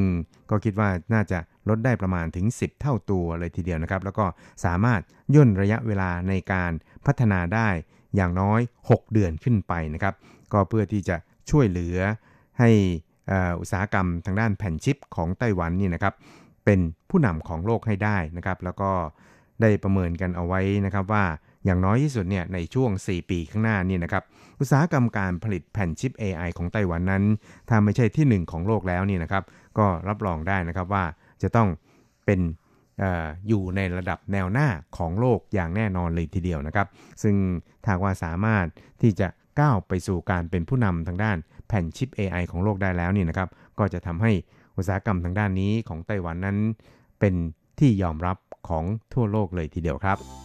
E: ก็คิดว่าน่าจะ ลดได้ประมาณถึง 10 เท่าตัวเลยทีเดียวนะครับ แล้วก็สามารถย่นระยะเวลาในการพัฒนาได้อย่างน้อย 6 เดือนขึ้นไปนะครับ ก็เพื่อที่จะช่วยเหลือให้อุตสาหกรรมทางด้านแผ่นชิปของไต้หวันนี่นะครับเป็นผู้นำของโลกให้ได้นะครับ แล้วก็ได้ประเมินกันเอาไว้นะครับว่าอย่างน้อยที่สุดเนี่ยในช่วง 4 ปีข้างหน้านี่นะครับอุตสาหกรรมการผลิตแผ่นชิป AI ของไต้หวันนั้นถ้าไม่ใช่ที่ 1 ของโลกแล้วนี่นะครับ ก็รับรองได้นะครับว่า จะต้องเป็นออยู่ในระดับแนวหน้าของโลกอย่างแน่นอนเลยทีเดียวนะครับ ซึ่งถ้าว่าสามารถที่จะก้าวไปสู่การเป็นผู้นำทางด้านแผ่นชิป AI ของโลกได้แล้วนี่นะครับ ก็จะทำให้อุตสาหกรรมทางด้านนี้ของไต้หวันนั้น เป็นที่ยอมรับของทั่วโลกเลยทีเดียวครับ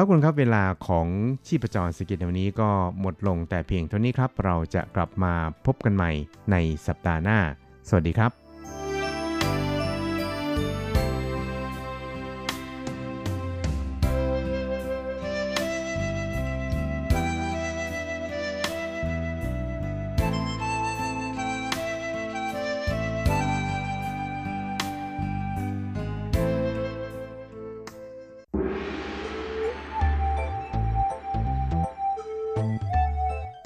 E: ครับคุณครับเวลาของชีพจรสกิจในวันนี้ก็หมดลงแต่เพียงเท่านี้ครับ เราจะกลับมาพบกันใหม่ในสัปดาห์หน้า สวัสดีครับ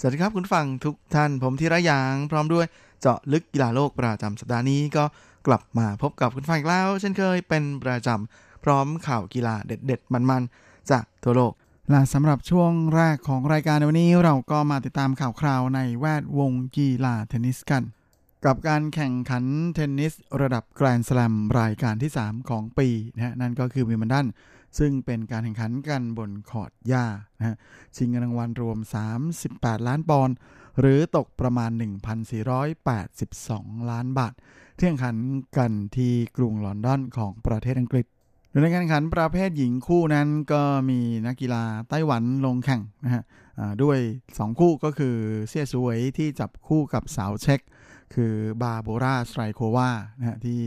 G: สวัสดีครับคุณฟังทุกท่านผมธีระยาง พร้อมด้วยเจาะลึกกีฬาโลกประจำสัปดาห์นี้ก็กลับมาพบกับคุณฟังอีกแล้ว เช่นเคยเป็นประจำพร้อมข่าวกีฬาเด็ด ๆ มันๆ จากทั่วโลกและสำหรับช่วงแรกของรายการในวันนี้เราก็มาติดตามข่าวคราวในแวดวงกีฬาเทนนิสกัน กับการแข่งขันเทนนิสระดับแกรนด์สแลมรายการที่ 3 ของปีนะฮะนั่นก็คือวิมบิลดัน ซึ่งเป็นการแข่งขันกันบนคอร์ดหญ้านะชิงเงินรางวัลรวม 38 ล้านปอนด์หรือตกประมาณ 1,482 ล้านบาทที่แข่งขันกันที่กรุงลอนดอนของประเทศอังกฤษโดยในการแข่งขันประเภทหญิงคู่นั้นก็มีนักกีฬาไต้หวันลงแข่งนะฮะด้วย 2 คู่ก็คือเซียสวยที่จับคู่กับสาวเช็กคือบาโบราสไตรโควานะฮะที่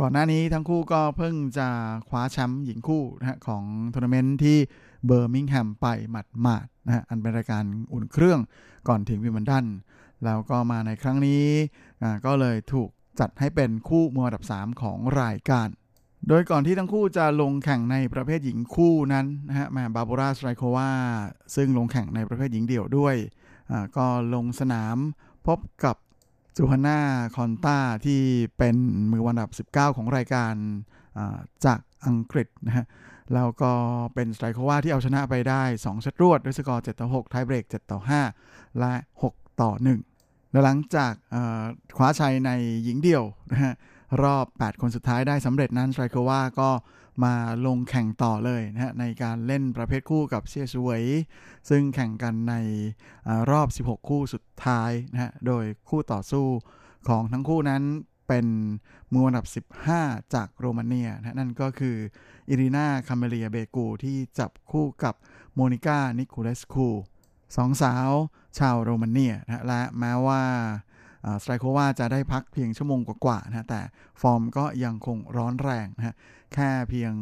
G: ก่อนหน้านี้ทั้งคู่ก็เพิ่งจะคว้าแชมป์หญิงคู่นะฮะของทัวร์นาเมนต์ที่เบอร์มิงแฮมไปหมัดหมาดนะฮะอันเป็นรายการอุ่นเครื่องก่อนถึงวิมเบิลดัน แล้วก็มาในครั้งนี้อ่าก็เลยถูกจัดให้เป็นคู่มืออันดับ 3 ของรายการ โดยก่อนที่ทั้งคู่จะลงแข่งในประเภทหญิงคู่นั้นนะฮะแม่บาโบราสไตรโควาซึ่งลงแข่งในประเภทหญิงเดี่ยวด้วยอ่าก็ลงสนามพบกับ จูฮาน่าคอนตาที่เป็นมือวันดับ 19 ของรายการจากอังกฤษนะฮะแล้วก็เป็นสไตรโควาที่เอาชนะไปได้ 2 เซตรวด ด้วยสกอร์ 7 ต่อ 6 ไทยเบรก 7 ต่อ 5 และ 6 ต่อ 1 แล้วหลังจากคว้าชัยในหญิงเดี่ยวนะฮะรอบ 8 คนสุดท้ายได้สำเร็จนั้นสไตรโควาก็ มาลงแข่งต่อเลยนะฮะในการเล่นประเภทคู่กับเซียสวย ซึ่งแข่งกันในรอบ 16 คู่สุดท้ายนะฮะโดยคู่ต่อสู้ของทั้งคู่นั้นเป็นมืออันดับ 15 จากโรมาเนียนะนั่นก็คืออิรินาคาเมเลียเบกูที่จับคู่กับโมนิก้านิโคเลสคูสองสาวชาวโรมาเนียนะฮะและแม้ว่าสไตรโควาจะได้พักเพียงชั่วโมงกว่าๆนะแต่ฟอร์มก็ยังคงร้อนแรงนะฮะ แค่เพียง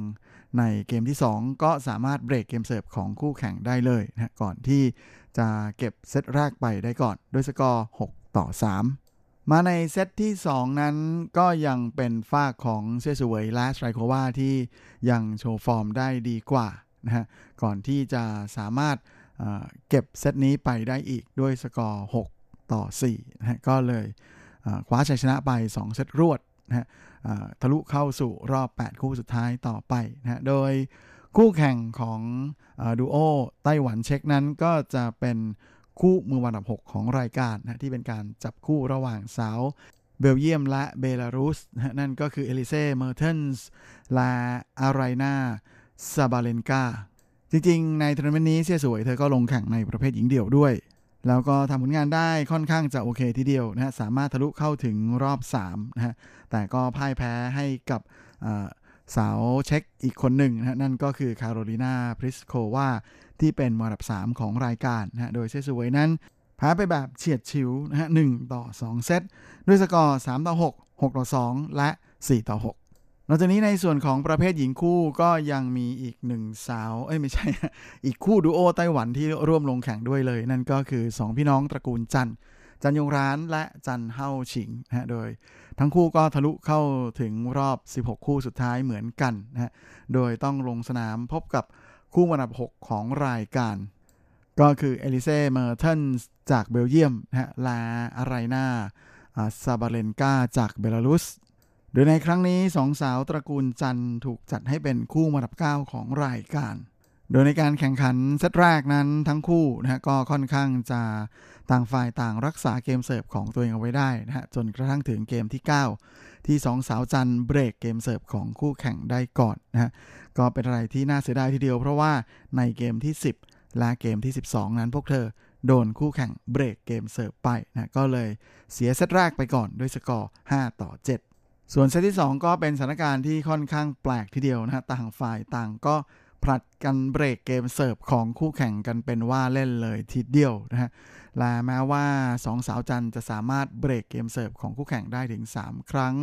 G: ในเกมที่ 2 ก็สามารถเบรกเกมเสิร์ฟของคู่แข่งได้เลยนะก่อนที่จะเก็บเซตแรกไปได้ก่อนด้วยสกอร์ 6 ต่อ 3 มาในเซตที่ 2 นั้นก็ยังเป็นฝ่ายของเซี่ยซูเวยและสไตรโควาที่ยังโชว์ฟอร์มได้ดีกว่านะฮะก่อนที่จะสามารถเก็บเซตนี้ไปได้อีกด้วยสกอร์ 6 ต่อ4นะฮะก็เลยคว้าชัยชนะไป 2 เซตรวดนะฮะ ทะลุเข้าสู่รอบ 8 คู่สุดท้ายต่อไปนะโดยคู่แข่งของดูโอไต้หวันเช็กนั้นก็จะเป็นคู่มืออันดับ 6 ของรายการนะที่เป็นการจับคู่ระหว่างสาวเบลเยียมและเบลารุสนะฮะนั่นก็คือเอลิเซ่เมอร์เทนส์และอารายนาซาบาเลนกาจริงๆ ในทัวร์นาเมนต์นี้เซี่ยซูเวยเธอก็ลงแข่งในประเภทหญิงเดี่ยวด้วย แล้วก็ทำผลงานได้ค่อนข้างจะโอเคทีเดียวนะฮะสามารถทะลุเข้าถึงรอบ3นะฮะแต่ก็พ่ายแพ้ให้กับสาวเช็คอีกคนหนึ่งนะนั่นก็คือคาโรลินาพริสโควาที่เป็นมืออันดับ 3 ของรายการนะฮะโดยเซซวยนั้นแพ้ไปแบบเฉียดฉิวนะฮะ1ต่อ 2 เซตด้วยสกอร์ 3 ต่อ 6 6 ต่อ 2 และ 4 ต่อ 6 อกจากนี้ในส่วนของประเภทหญิงคู่ก็ยังมีอีกหนึ่งสาว เอ้ยไม่ใช่ อีกคู่ดูโอไต้หวันที่ร่วมลงแข่งด้วยเลย นั่นก็คือ 2 พี่น้องตระกูลจันจันยงรานและจันเฮาฉิงนะฮะโดย ทั้งคู่ก็ทะลุเข้าถึงรอบ 16 คู่สุดท้ายเหมือนกันนะฮะโดยต้องลงสนามพบกับคู่อันดับ 6 ของรายการ ก็คือเอลิเซ่เมอร์เทนจากเบลเยียมนะฮะและอารายนาซาบาเลนกาจากเบลารุส โดยในครั้งนี้สองสาวตระกูลจันถูกจัดให้เป็นคู่มาดับเก้าของรายการ โดยในการแข่งขันเซตแรกนั้นทั้งคู่นะฮะก็ค่อนข้างจะต่างฝ่ายต่างรักษาเกมเสิร์ฟของตัวเองเอาไว้ได้นะฮะจนกระทั่งถึงเกมที่ 9 ที่สองสาวจันเบรกเกมเสิร์ฟของคู่แข่งได้ก่อนนะฮะก็เป็นอะไรที่น่าเสียดายทีเดียวเพราะว่าในเกมที่ 10 และเกมที่ 12 นั้นพวกเธอโดนคู่แข่งเบรกเกมเสิร์ฟไปนะก็เลยเสียเซตแรกไปก่อนด้วยสกอร์ 5 ต่อ 7 ส่วนเซตที่ 2 ก็เป็นสถานการณ์ที่ค่อนข้างแปลกทีเดียวนะฮะต่างฝ่ายต่างก็ผลัดกันเบรกเกมเสิร์ฟของคู่แข่งกันเป็นว่าเล่นเลยทีเดียวนะฮะและแม้ว่าสองสาวจันจะสามารถเบรกเกมเสิร์ฟของคู่แข่งได้ถึง 3 ครั้ง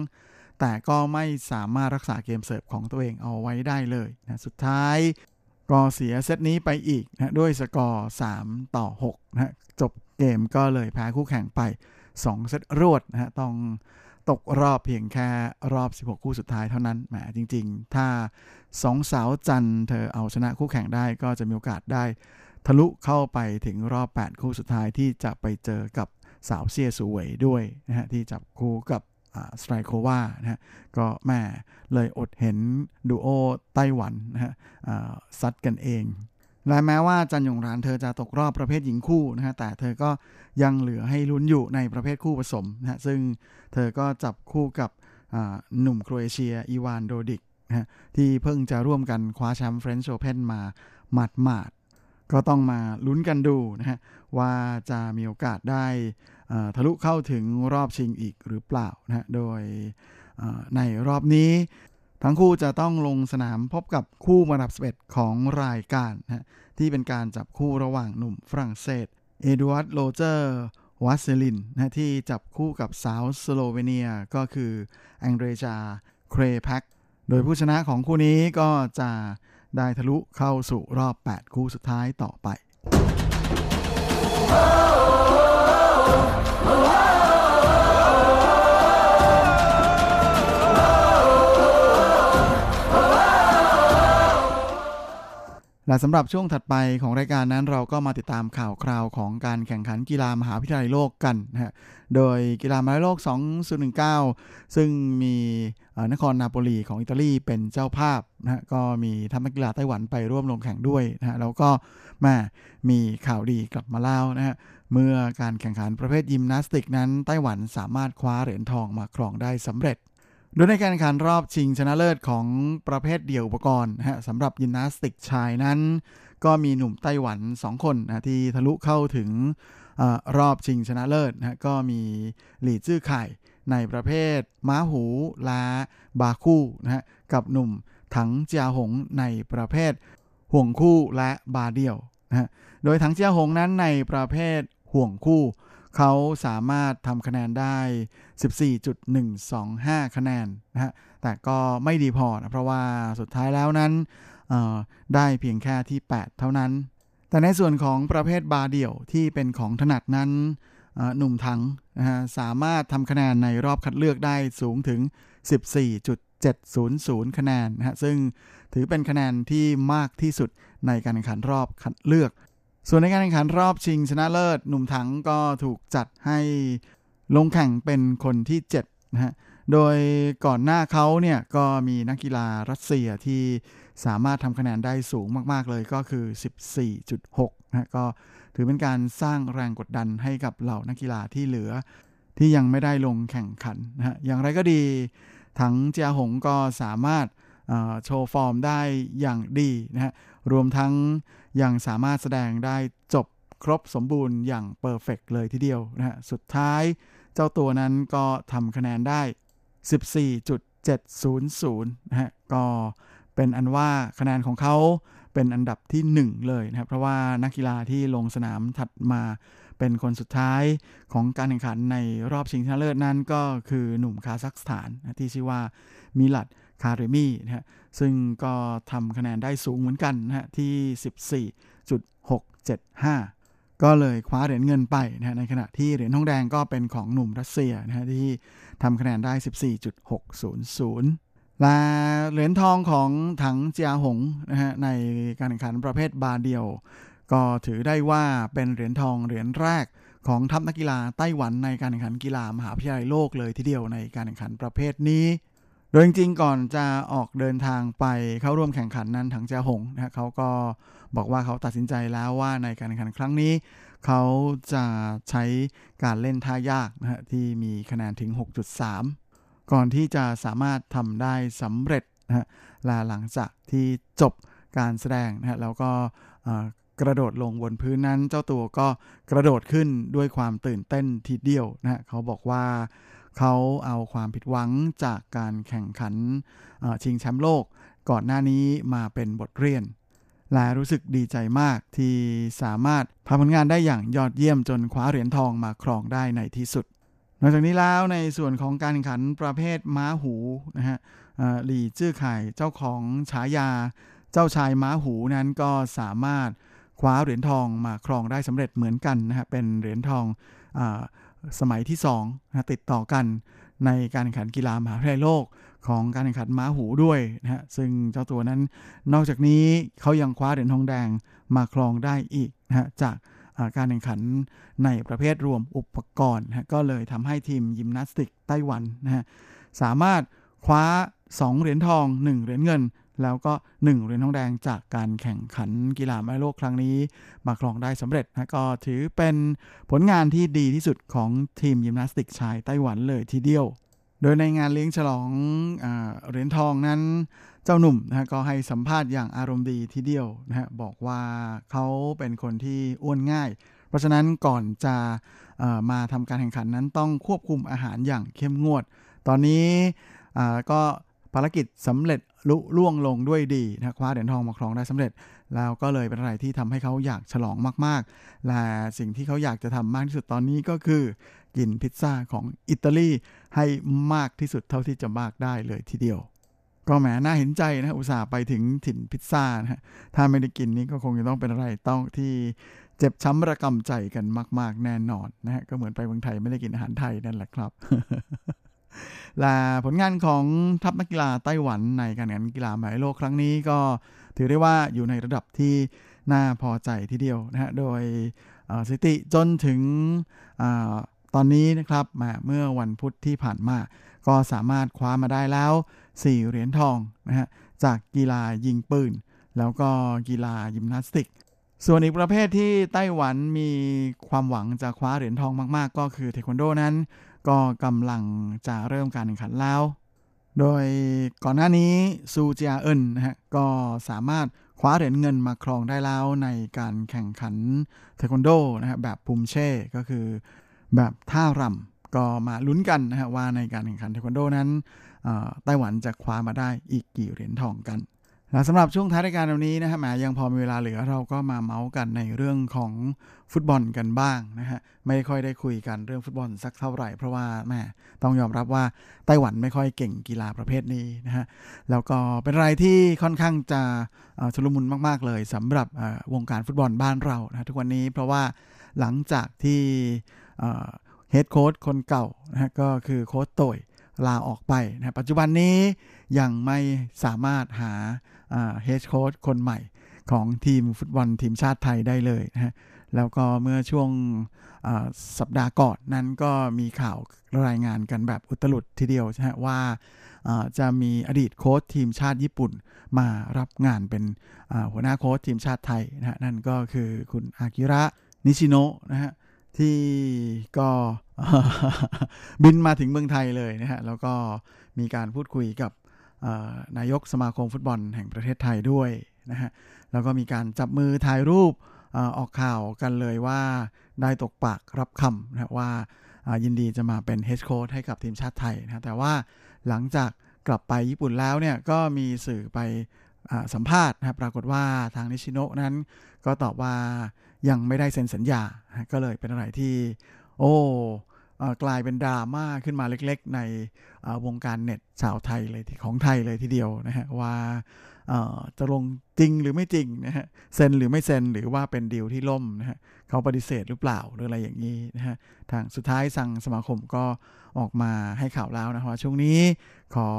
G: แต่ก็ไม่สามารถรักษาเกมเสิร์ฟของตัวเองเอาไว้ได้เลยนะสุดท้ายก็เสียเซตนี้ไปอีกนะด้วยสกอร์ 3 ต่อ6นะจบเกมก็เลยแพ้คู่แข่งไป 2 เซตรวดนะฮะต้อง ตกรอบเพียงแค่รอบ 16 คู่สุดท้ายเท่านั้นแหมจริง ๆ ถ้าสองสาวจันเธอเอาชนะคู่แข่งได้ก็จะมีโอกาสได้ ทะลุเข้าไปถึงรอบ 8 คู่สุดท้ายที่จะไปเจอกับสาวเซียสูเวยด้วยนะฮะที่จับคู่กับสไตรโควานะฮะก็แม่เลยอดเห็นดูโอไต้หวันนะฮะซัดกันเอง และแม้ว่าจันยงรานเธอจะตกรอบประเภทหญิงคู่นะฮะแต่เธอก็ยังเหลือให้ลุ้นอยู่ในประเภทคู่ผสมนะฮะซึ่งเธอก็จับคู่กับหนุ่มโครเอเชียอีวานโดดิกนะฮะที่เพิ่งจะร่วมกันคว้าแชมป์เฟรนช์โอเพนมาหมาดหมาดก็ต้องมาลุ้นกันดูนะฮะว่าจะมีโอกาสได้ทะลุเข้าถึงรอบชิงอีกหรือเปล่านะฮะโดยในรอบนี้ ทั้งคู่จะต้องลงสนามพบกับคู่มืออันดับ 11 ของรายการนะที่เป็นการจับคู่ระหว่างหนุ่มฝรั่งเศส เอดวาร์ดโรเจอร์วัสเซลินนะที่จับคู่กับสาวสโลเวเนียก็คือแองเดรจาเครพักโดยผู้ชนะของคู่นี้ก็จะได้ทะลุเข้าสู่รอบ 8 คู่สุดท้ายต่อไป และสำหรับช่วงถัดไปของรายการนั้นเราก็มาติดตามข่าวคราวของการแข่งขันกีฬามหาวิทยาลัยโลกกันนะฮะ โดยกีฬามหาวิทยาลัยโลก 2019 ซึ่งมีนครนาโปลีของอิตาลีเป็นเจ้าภาพนะฮะ ก็มีทัพนักกีฬาไต้หวันไปร่วมลงแข่งด้วยนะฮะ แล้วก็มามีข่าวดีกลับมาเล่านะฮะ เมื่อการแข่งขันประเภทยิมนาสติกนั้นไต้หวันสามารถคว้าเหรียญทองมาครองได้สำเร็จ โดยในการแข่งขันรอบชิงชนะเลิศของประเภทเดี่ยวอุปกรณ์นะฮะสำหรับยิมนาสติกชายนั้น ก็มีหนุ่มไต้หวัน 2 คนนะที่ทะลุเข้าถึงอรอบชิงชนะเลิศนะก็มีหลี่จื้อไข่ในประเภท ม้าหูลาบาคู่นะฮะกับหนุ่มถังเจียหงในประเภท ห่วงคู่และบาเดียวนะฮะโดยถังเจียหงนั้นในประเภทห่วงคู่ เขาสามารถทำคะแนนได้ 14.125 คะแนนนะฮะ แต่ก็ไม่ดีพอนะ เพราะว่าสุดท้ายแล้วนั้นได้เพียงแค่ที่ 8 เท่านั้น แต่ในส่วนของประเภทบาเดี่ยวที่เป็นของถนัดนั้นหนุ่มถังนะฮะสามารถทำคะแนนในรอบคัดเลือกได้สูงถึง 14.700 คะแนนนะฮะ ซึ่งถือเป็นคะแนนที่มากที่สุดในการแข่งขันรอบคัดเลือก ส่วนในการแข่งขันรอบชิงชนะเลิศ หนุ่มถังก็ถูกจัดให้ลงแข่งเป็นคนที่7นะฮะ โดยก่อนหน้าเขาเนี่ยก็มีนักกีฬารัสเซียที่สามารถทำคะแนนได้สูงมาก ๆ เลยก็คือ 14.6นะก็ถือเป็นการสร้างแรงกดดันให้กับเหล่านักกีฬาที่เหลือ ที่ยังไม่ได้ลงแข่งขันนะฮะ อย่างไรก็ดีทั้งเจียหงก็สามารถโชว์ฟอร์มได้อย่างดีนะฮะ รวมทั้งยังสามารถแสดงได้จบครบสมบูรณ์อย่างเปอร์เฟกเลยทีเดียวนะฮะสุดท้ายเจ้าตัวนั้นก็ทำคะแนนได้ 14.700นะฮะก็เป็นอันว่าคะแนนของเขาเป็นอันดับที่ 1 เลยนะครับ เพราะว่านักกีฬาที่ลงสนามถัดมาเป็นคนสุดท้ายของการแข่งขันในรอบชิงชนะเลิศนั้นก็คือหนุ่มคาซัคสถานที่ชื่อว่ามิลัด คาเรมีนะฮะซึ่งก็ทำคะแนนได้สูงเหมือนกันนะฮะที่ 14.675 ก็เลยคว้าเหรียญเงินไปนะในขณะที่เหรียญทองแดงก็เป็นของหนุ่มรัสเซียนะฮะที่ทำคะแนนได้ 14.600และเหรียญทองของถังเจียหงนะฮะในการแข่งขันประเภทบาเดียว ก็ถือได้ว่าเป็นเหรียญทองเหรียญแรกของทัพนักกีฬาไต้หวันในการแข่งขันกีฬามหาวิทยาลัยโลกเลยทีเดียวในการแข่งขันประเภทนี้ โดยจริงๆก่อนจะออกเดินทางไปเข้าร่วมแข่งขันนั้นถังเจ้าหงนะเขาก็บอกว่าเขาตัดสินใจแล้วว่าในการแข่งขันครั้งนี้ เขาจะใช้การเล่นท่ายากนะฮะที่มีคะแนนถึง 6.3 ก่อนที่จะสามารถทำได้สำเร็จนะฮะและหลังจากที่จบการแสดงนะฮะแล้วก็กระโดดลงบนพื้นนั้น เจ้าตัวก็กระโดดขึ้นด้วยความตื่นเต้นทีเดียวนะฮะเขาบอกว่า เขาเอาความผิดหวังจากการแข่งขันชิงแชมป์โลก ก่อนหน้านี้มาเป็นบทเรียนและรู้สึกดีใจมากที่สามารถทำผลงานได้อย่างยอดเยี่ยมจนคว้าเหรียญทองมาครองได้ในที่สุด นอกจากนี้แล้วในส่วนของการแข่งขันประเภทม้าหูนะฮะหลี่จื้อไข่เจ้าของฉายา เจ้าชายม้าหูนั้นก็สามารถคว้าเหรียญทองมาครองได้สำเร็จเหมือนกันนะฮะเป็นเหรียญทองอ สมัยที่2นะติดต่อกันในการแข่งขันกีฬามหาวิทยาลัยโลกของการแข่งขันม้าหูด้วยนะฮะซึ่งเจ้าตัวนั้นนอกจากนี้เขายังคว้าเหรียญทองแดงมาครองได้อีกนะฮะจากการแข่งขันในประเภทรวมอุปกรณ์นะก็เลยทำให้ทีมยิมนาสติกไต้หวันนะฮะสามารถคว้า 2 เหรียญทอง 1 เหรียญเงิน แล้วก็ 1 เหรียญทองแดงจากการแข่งขันกีฬาไม่โลกครั้งนี้ มาครองได้สำเร็จนะก็ถือเป็นผลงานที่ดีที่สุดของทีมยิมนาสติกชายไต้หวันเลยทีเดียว โดยในงานเลี้ยงฉลองอเหรียญทองนั้นเจ้าหนุ่มนะก็ให้สัมภาษณ์อย่างอารมณ์ดีทีเดียวนะฮะบอกว่าเขาเป็นคนที่อ้วนง่ายเพราะฉะนั้นก่อนจะมาทำการแข่งขันนั้นต้องควบคุมอาหารอย่างเข้มงวด ตอนนี้ก็ภารกิจสำเร็จ ลุล่วงลงด้วยดีนะคว้าเหรียญทองมาครองได้สำเร็จ แล้วก็เลยเป็นอะไรที่ทำให้เขาอยากฉลองมากๆ และสิ่งที่เขาอยากจะทำมากที่สุดตอนนี้ก็คือ กินพิซซ่าของอิตาลีให้มากที่สุดเท่าที่จะมากได้เลยทีเดียว ก็แหมน่าเห็นใจนะอุตส่าห์ไปถึงถิ่นพิซซ่านะฮะถ้าไม่ได้กินนี้ก็คงจะต้องเป็นอะไรต้องที่เจ็บช้ำระกำใจกันมาก ๆ แน่นอนนะฮะก็เหมือนไปเมืองไทยไม่ได้กินอาหารไทยนั่นแหละครับ และผลงานของทัพนักกีฬาไต้หวันในการแข่งขันกีฬาหมายโลกครั้งนี้ก็ถือได้ว่าอยู่ในระดับที่น่าพอใจทีเดียวนะฮะ โดยสถิติจนถึงอตอนนี้นะครับมาเมื่อวันพุธที่ผ่านมา ก็สามารถคว้ามาได้แล้ว 4 เหรียญทองนะฮะ จากกีฬายิงปืน แล้วก็กีฬายิมนาสติก ส่วนอีกประเภทที่ไต้หวันมีความหวังจะคว้าเหรียญทองมาก ๆ ก็คือเทควันโดนั้น ก็กำลังจะเริ่มการแข่งขันแล้ว โดยก่อนหน้านี้ซูจียเอินนะฮะก็สามารถคว้าเหรียญเงินมาครองได้แล้วในการแข่งขันเทควันโดนะฮะแบบพุมเช่ก็คือแบบท่ารำก็มาลุ้นกันนะฮะว่าในการแข่งขันเทควันโดนั้นไต้หวันจะคว้ามาได้อีกกี่เหรียญทองกันและสำหรับช่วงท้ายรายการวันนี้นะฮะแหมยังพอมีเวลาเหลือเราก็มาเมาส์กันในเรื่องของ ฟุตบอลกันบ้างนะฮะไม่ค่อยได้คุยกันเรื่องฟุตบอลสักเท่าไหร่ เพราะว่าแม่ต้องยอมรับว่าไต้หวันไม่ค่อยเก่งกีฬาประเภทนี้นะฮะแล้วก็เป็นอะไรที่ค่อนข้างจะชุลมุนมาก ๆ เลยสำหรับวงการฟุตบอลบ้านเรานะทุกวันนี้เพราะว่าหลังจากที่เฮดโค้ชคนเก่านะฮะก็คือโค้ชโตยลาออกไปนะปัจจุบันนี้ยังไม่สามารถหาเฮดโค้ชคนใหม่ของทีมฟุตบอลทีมชาติไทยได้เลยนะฮะ แล้วก็เมื่อช่วงสัปดาห์ก่อนนั้นก็มีข่าวรายงานกันแบบอุตลุดทีเดียวนะฮะว่าจะมีอดีตโค้ชทีมชาติญี่ปุ่นมารับงานเป็นหัวหน้าโค้ชทีมชาติไทยนะฮะนั่นก็คือคุณอากิระนิชิโนะนะฮะที่ก็บินมาถึงเมืองไทยเลยนะฮะแล้วก็มีการพูดคุยกับนายกสมาคมฟุตบอลแห่งประเทศไทยด้วยนะฮะแล้วก็มีการจับมือถ่ายรูป ออกข่าวกันเลยว่าได้ตกปากรับคำนะว่ายินดีจะมาเป็นเฮดโค้ชให้กับทีมชาติไทยนะแต่ว่าหลังจากกลับไปญี่ปุ่นแล้วเนี่ยก็มีสื่อไปสัมภาษณ์นะปรากฏว่าทางนิชิโนะนั้นก็ตอบว่ายังไม่ได้เซ็นสัญญา ก็เลยเป็นอะไรที่ โอ้กลายเป็นดราม่าขึ้นมาเล็กๆ ในวงการเน็ตชาวไทยเลยที่ของไทยเลยทีเดียวนะฮะว่า จะลงจริงหรือไม่จริงนะฮะเซ็นหรือไม่เซ็นหรือว่าเป็นดีลที่ล่มนะฮะเขาปฏิเสธหรือเปล่าหรืออะไรอย่างนี้นะฮะทางสุดท้ายสั่งสมาคมก็ออกมาให้ข่าวแล้วนะว่าช่วงนี้ขอ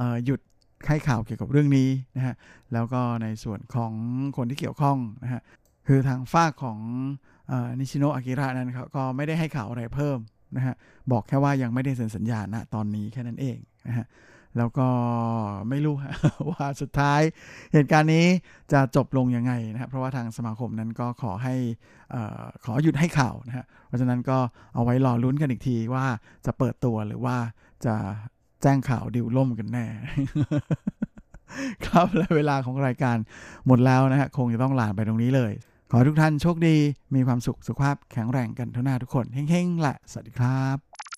G: อหยุดให้ข่าวเกี่ยวกับเรื่องนี้นะฮะแล้วก็ในส่วนของคนที่เกี่ยวข้องนะฮะคือทางฝ้าของนิชิโนะอากิระนั้นเขาก็ไม่ได้ให้ข่าวอะไรเพิ่มนะฮะบอกแค่ว่ายังไม่ได้เซ็นสัญญาณะตอนนี้แค่นั้นเองนะฮะ แล้วก็ไม่รู้ว่าสุดท้ายเหตุการณ์นี้จะจบลงยังไงนะครับเพราะว่าทางสมาคมนั้นก็ขอให้ขอหยุดให้ข่าวนะฮะเพราะฉะนั้นก็เอาไว้รอลุ้นกันอีกทีว่าจะเปิดตัวหรือว่าจะแจ้งข่าวดิวล่มกันแน่ ครับและเวลาของรายการหมดแล้วนะฮะคงจะต้องลาไปตรงนี้เลย ขอทุกท่านโชคดีมีความสุขสุขภาพแข็งแรงกันทุกหน้าทุกคนเฮ้งๆแหละสวัสดีครับ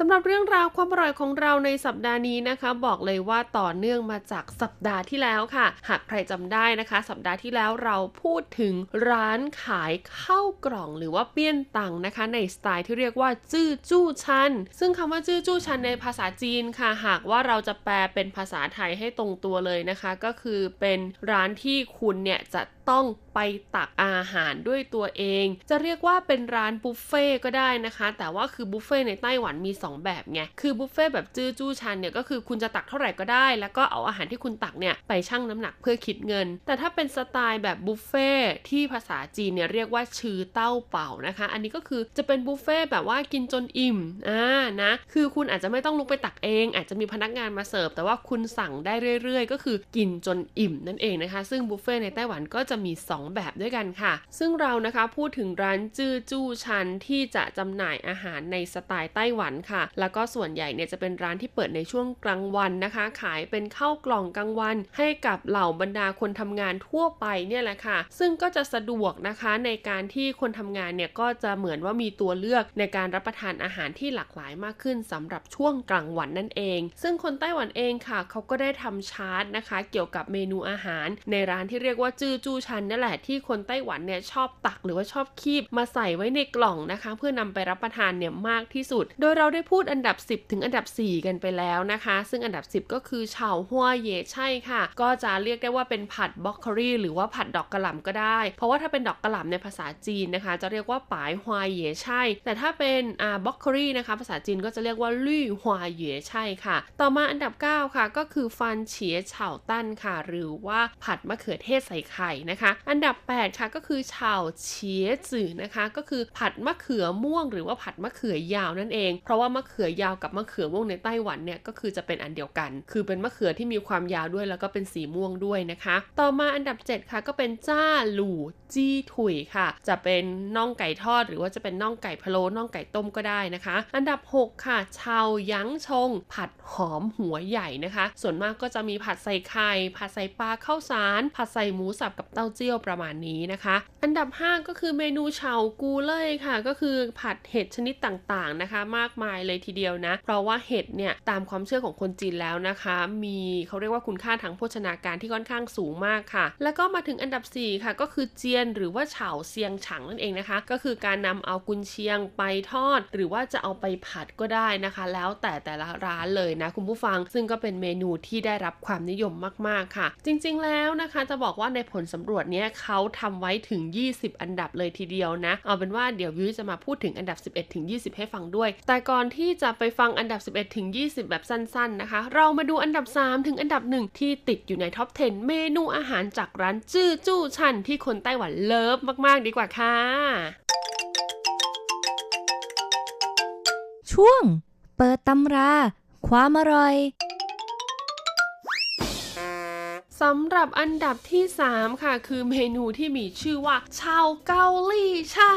B: สำหรับเรื่องราวความอร่อยของเราในสัปดาห์นี้นะคะ บอกเลยว่าต่อเนื่องมาจากสัปดาห์ที่แล้วค่ะ หากใครจำได้นะคะ สัปดาห์ที่แล้วเราพูดถึงร้านขายข้าวกล่องหรือว่าเปี้ยนตังนะคะ ในสไตล์ที่เรียกว่าจื้อจู้ชัน ซึ่งคำว่าจื้อจู้ชันในภาษาจีนค่ะ หากว่าเราจะแปลเป็นภาษาไทยให้ตรงตัวเลยนะคะ ก็คือเป็นร้านที่คุณเนี่ยจะ ต้องไปตักอาหารด้วยตัวเอง จะเรียกว่าเป็นร้านบุฟเฟ่ก็ได้นะคะ แต่ว่าคือบุฟเฟ่ในไต้หวันมี 2 แบบไง คือบุฟเฟ่แบบจื้อจู้ชันเนี่ยก็คือคุณจะตักเท่าไหร่ก็ได้ แล้วก็เอาอาหารที่คุณตักเนี่ยไปชั่งน้ำหนักเพื่อคิดเงิน แต่ถ้าเป็นสไตล์แบบบุฟเฟ่ที่ภาษาจีนเนี่ยเรียกว่าชื่อเต้าเป่านะคะ อันนี้ก็คือจะเป็นบุฟเฟ่แบบว่ากินจนอิ่ม อ่า นะ คือคุณอาจจะไม่ต้องลุกไปตักเอง อาจจะมีพนักงานมาเสิร์ฟ แต่ว่าคุณสั่งได้เรื่อย ๆ ก็คือกินจนอิ่มนั่นเองนะคะ ซึ่งบุฟเฟ่ในไต้หวันก็จะมี 2 แบบด้วยกันค่ะ ซึ่งเรานะคะพูดถึงร้านจื้อจู้ชันที่จะจำหน่ายอาหารในสไตล์ไต้หวันค่ะ แล้วก็ส่วนใหญ่เนี่ยจะเป็นร้านที่เปิดในช่วงกลางวันนะคะ ขายเป็นข้าวกล่องกลางวัน ให้กับเหล่าบรรดาคนทำงานทั่วไปเนี่ยแหละค่ะ ซึ่งก็จะสะดวกนะคะในการที่คนทำงานเนี่ยก็จะเหมือนว่ามีตัวเลือกในการรับประทานอาหารที่หลากหลายมากขึ้นสำหรับช่วงกลางวันนั่นเอง ซึ่งคนไต้หวันเองค่ะ เขาก็ได้ทำชาร์ตนะคะ เกี่ยวกับเมนูอาหาร ในร้านที่เรียกว่าจื้อจู้ชันนั่นแหละที่คนไต้หวันเนี่ยชอบตักหรือว่าชอบคีบมาใส่ไว้ในกล่องนะคะ เพื่อนำไปรับประทานเนี่ยมากที่สุด โดยเราได้พูดอันดับ 10 ถึงอันดับ 4 กันไปแล้วนะคะ ซึ่งอันดับ 10 ก็คือชาวหัวเย่ใช่ค่ะ ก็จะเรียกได้ว่าเป็นผัดบล็อกโครีหรือว่าผัดดอกกระหล่ำก็ได้ เพราะว่าถ้าเป็นดอกกระหล่ำในภาษาจีนนะคะ จะเรียกว่าปายหัวเย่ใช่ แต่ถ้าเป็นอ่าบล็อกโครีนะคะ ภาษาจีนก็จะเรียกว่าลี่หัวเย่ใช่ค่ะ ต่อมาอันดับ 9 ค่ะ ก็คือฟันเฉียเฉาตั้นค่ะ หรือว่าผัดมะเขือเทศใส่ไข่นะคะอันดับ 8 ค่ะก็คือชาวเฉียจื่อนะคะ ก็คือผัดมะเขือม่วง หรือว่าผัดมะเขือยาวนั่นเอง เพราะว่ามะเขือยาวกับมะเขือม่วงในไต้หวันเนี่ยก็คือจะเป็นอันเดียวกัน คือเป็นมะเขือที่มีความยาวด้วยแล้วก็เป็นสีม่วงด้วยนะคะ ต่อมาอันดับ 7 ค่ะก็เป็นจ้าหลู่จี้ถุยค่ะ จะเป็นน่องไก่ทอด หรือว่าจะเป็นน่องไก่พะโล้น่องไก่ต้มก็ได้นะคะ อันดับ 6 ค่ะ ชาวยั้งชง ผัดหอมหัวใหญ่นะคะ ส่วนมากก็จะมีผัดใส่ไข่ผัดใส่ปลาข้าวสาร ผัดใส่หมูสับกับเต้าเจี้ยวประมาณนี้นะคะ อันดับ 5 ก็คือเมนูเฉากูเล่ยค่ะ ก็คือผัดเห็ดชนิดต่างๆนะคะ มากมายเลยทีเดียวนะ เพราะว่าเห็ดเนี่ยตามความเชื่อของคนจีนแล้วนะคะ มีเขาเรียกว่าคุณค่าทางโภชนาการที่ค่อนข้างสูงมากค่ะ แล้วก็มาถึงอันดับ 4 ค่ะ ก็คือเจียนหรือว่าเฉาเซียงฉังนั่นเองนะคะ ก็คือการนำเอากุนเชียงไปทอด หรือว่าจะเอาไปผัดก็ได้นะคะ แล้วแต่แต่ละร้านเลยนะคุณผู้ฟัง ซึ่งก็เป็นเมนูที่ได้รับความนิยมมากๆค่ะ จริง ๆ แล้วนะคะ จะบอกว่าในผลสำรวจเนี้ยเขาทำไว้ถึง 20 อันดับเลยทีเดียวนะ เอาเป็นว่าเดี๋ยววิวจะมาพูดถึงอันดับ 11 ถึง 20 ให้ฟังด้วย แต่ก่อนที่จะไปฟังอันดับ 11 ถึง 20 แบบสั้นๆนะคะ เรามาดูอันดับ 3 ถึงอันดับ 1 ที่ติดอยู่ในท็อป 10 เมนูอาหารจากร้านจื้อจู้ชันที่คนไต้หวัน love มากๆ ดีกว่าค่ะ
H: ช่วง เปิดตำรา ความอร่อย
B: สำหรับอันดับที่ 3 ค่ะ คือเมนูที่มีชื่อว่าชาวเกาหลีใช่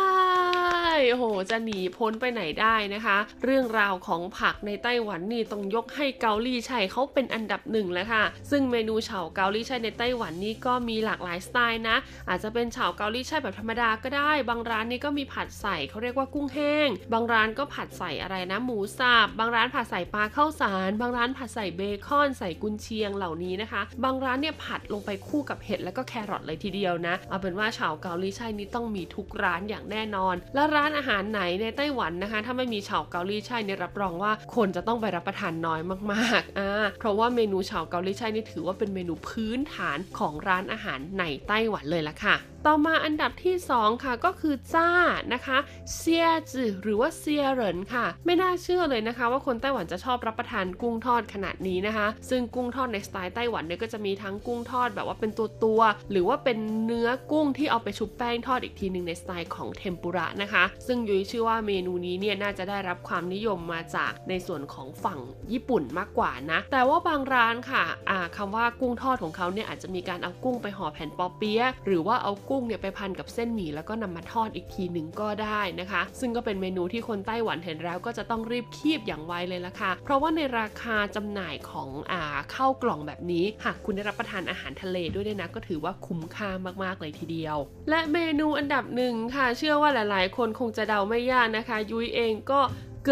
B: โอ้โห จะหนีพ้นไปไหนได้นะคะ เรื่องราวของผักในไต้หวันนี่ต้องยกให้เกาหลีใช่เขาเป็นอันดับหนึ่งแล้วค่ะ ซึ่งเมนูเฉาเกาหลีใช่ในไต้หวันนี่ก็มีหลากหลายสไตล์นะ อาจจะเป็นเฉาเกาหลีใช่แบบธรรมดาก็ได้ บางร้านนี่ก็มีผัดใส่เขาเรียกว่ากุ้งแห้ง บางร้านก็ผัดใส่อะไรนะ หมูสับบางร้านผัดใส่ปลาข้าวสาร บางร้านผัดใส่เบคอน ใส่กุนเชียงเหล่านี้นะคะ บางร้านเนี่ยผัดลงไปคู่กับเห็ดแล้วก็แครอทเลยทีเดียวนะ เอาเป็นว่าเฉาเกาหลีใช่นี้ต้องมีทุกร้านอย่างแน่นอน และร้านอาหารไหนในไต้หวันนะคะ ถ้าไม่มีเฉาเกาหลีใช่เนี่ยรับรองว่าคนจะต้องไปรับประทานน้อยมากๆอ่าเพราะว่าเมนูเฉาเกาหลีใช่นี่ถือว่าเป็นเมนูพื้นฐานของร้านอาหารในไต้หวันเลยละค่ะต่อมาอันดับที่ 2 ค่ะก็คือจ้านะคะเซียจือหรือว่าเซียเหรินค่ะ ไม่น่าเชื่อเลยนะคะ ว่าคนไต้หวันจะชอบรับประทานกุ้งทอดขนาดนี้นะคะ ซึ่งกุ้งทอดในสไตล์ไต้หวันเนี่ยก็จะมีทั้งกุ้งทอดแบบว่าเป็นตัวตัวๆหรือว่าเป็นเนื้อกุ้งที่เอาไปชุบแป้งทอดอีกทีหนึ่งในสไตล์ของเทมปุระนะคะ ซึ่งยุ้ยเชื่อว่าเมนูนี้เนี่ยน่าจะได้รับความนิยมมาจากในส่วนของฝั่งญี่ปุ่นมากกว่านะ แต่ว่าบางร้านค่ะอ่าคำว่ากุ้งทอดของเขาเนี่ยอาจจะมีการเอากุ้งไปห่อแผ่นปอเปี๊ยะหรือว่าเอากุ้งเนี่ยไปพันกับเส้นหมี่แล้วก็นำมาทอดอีกทีหนึ่งก็ได้นะคะ ซึ่งก็เป็นเมนูที่คนไต้หวันเห็นแล้วก็จะต้องรีบคีบอย่างไวเลยละค่ะ เพราะว่าในราคาจำหน่ายของอ่าข้าวกล่องแบบนี้ หากคุณได้รับประทานอาหารทะเลด้วยเนี่ยนะก็ถือว่าคุ้มค่ามากๆเลยทีเดียว และเมนูอันดับหนึ่งค่ะ เชื่อว่าหลายๆ คนคงจะเดาไม่ยากนะคะ ยุ้ยเองก็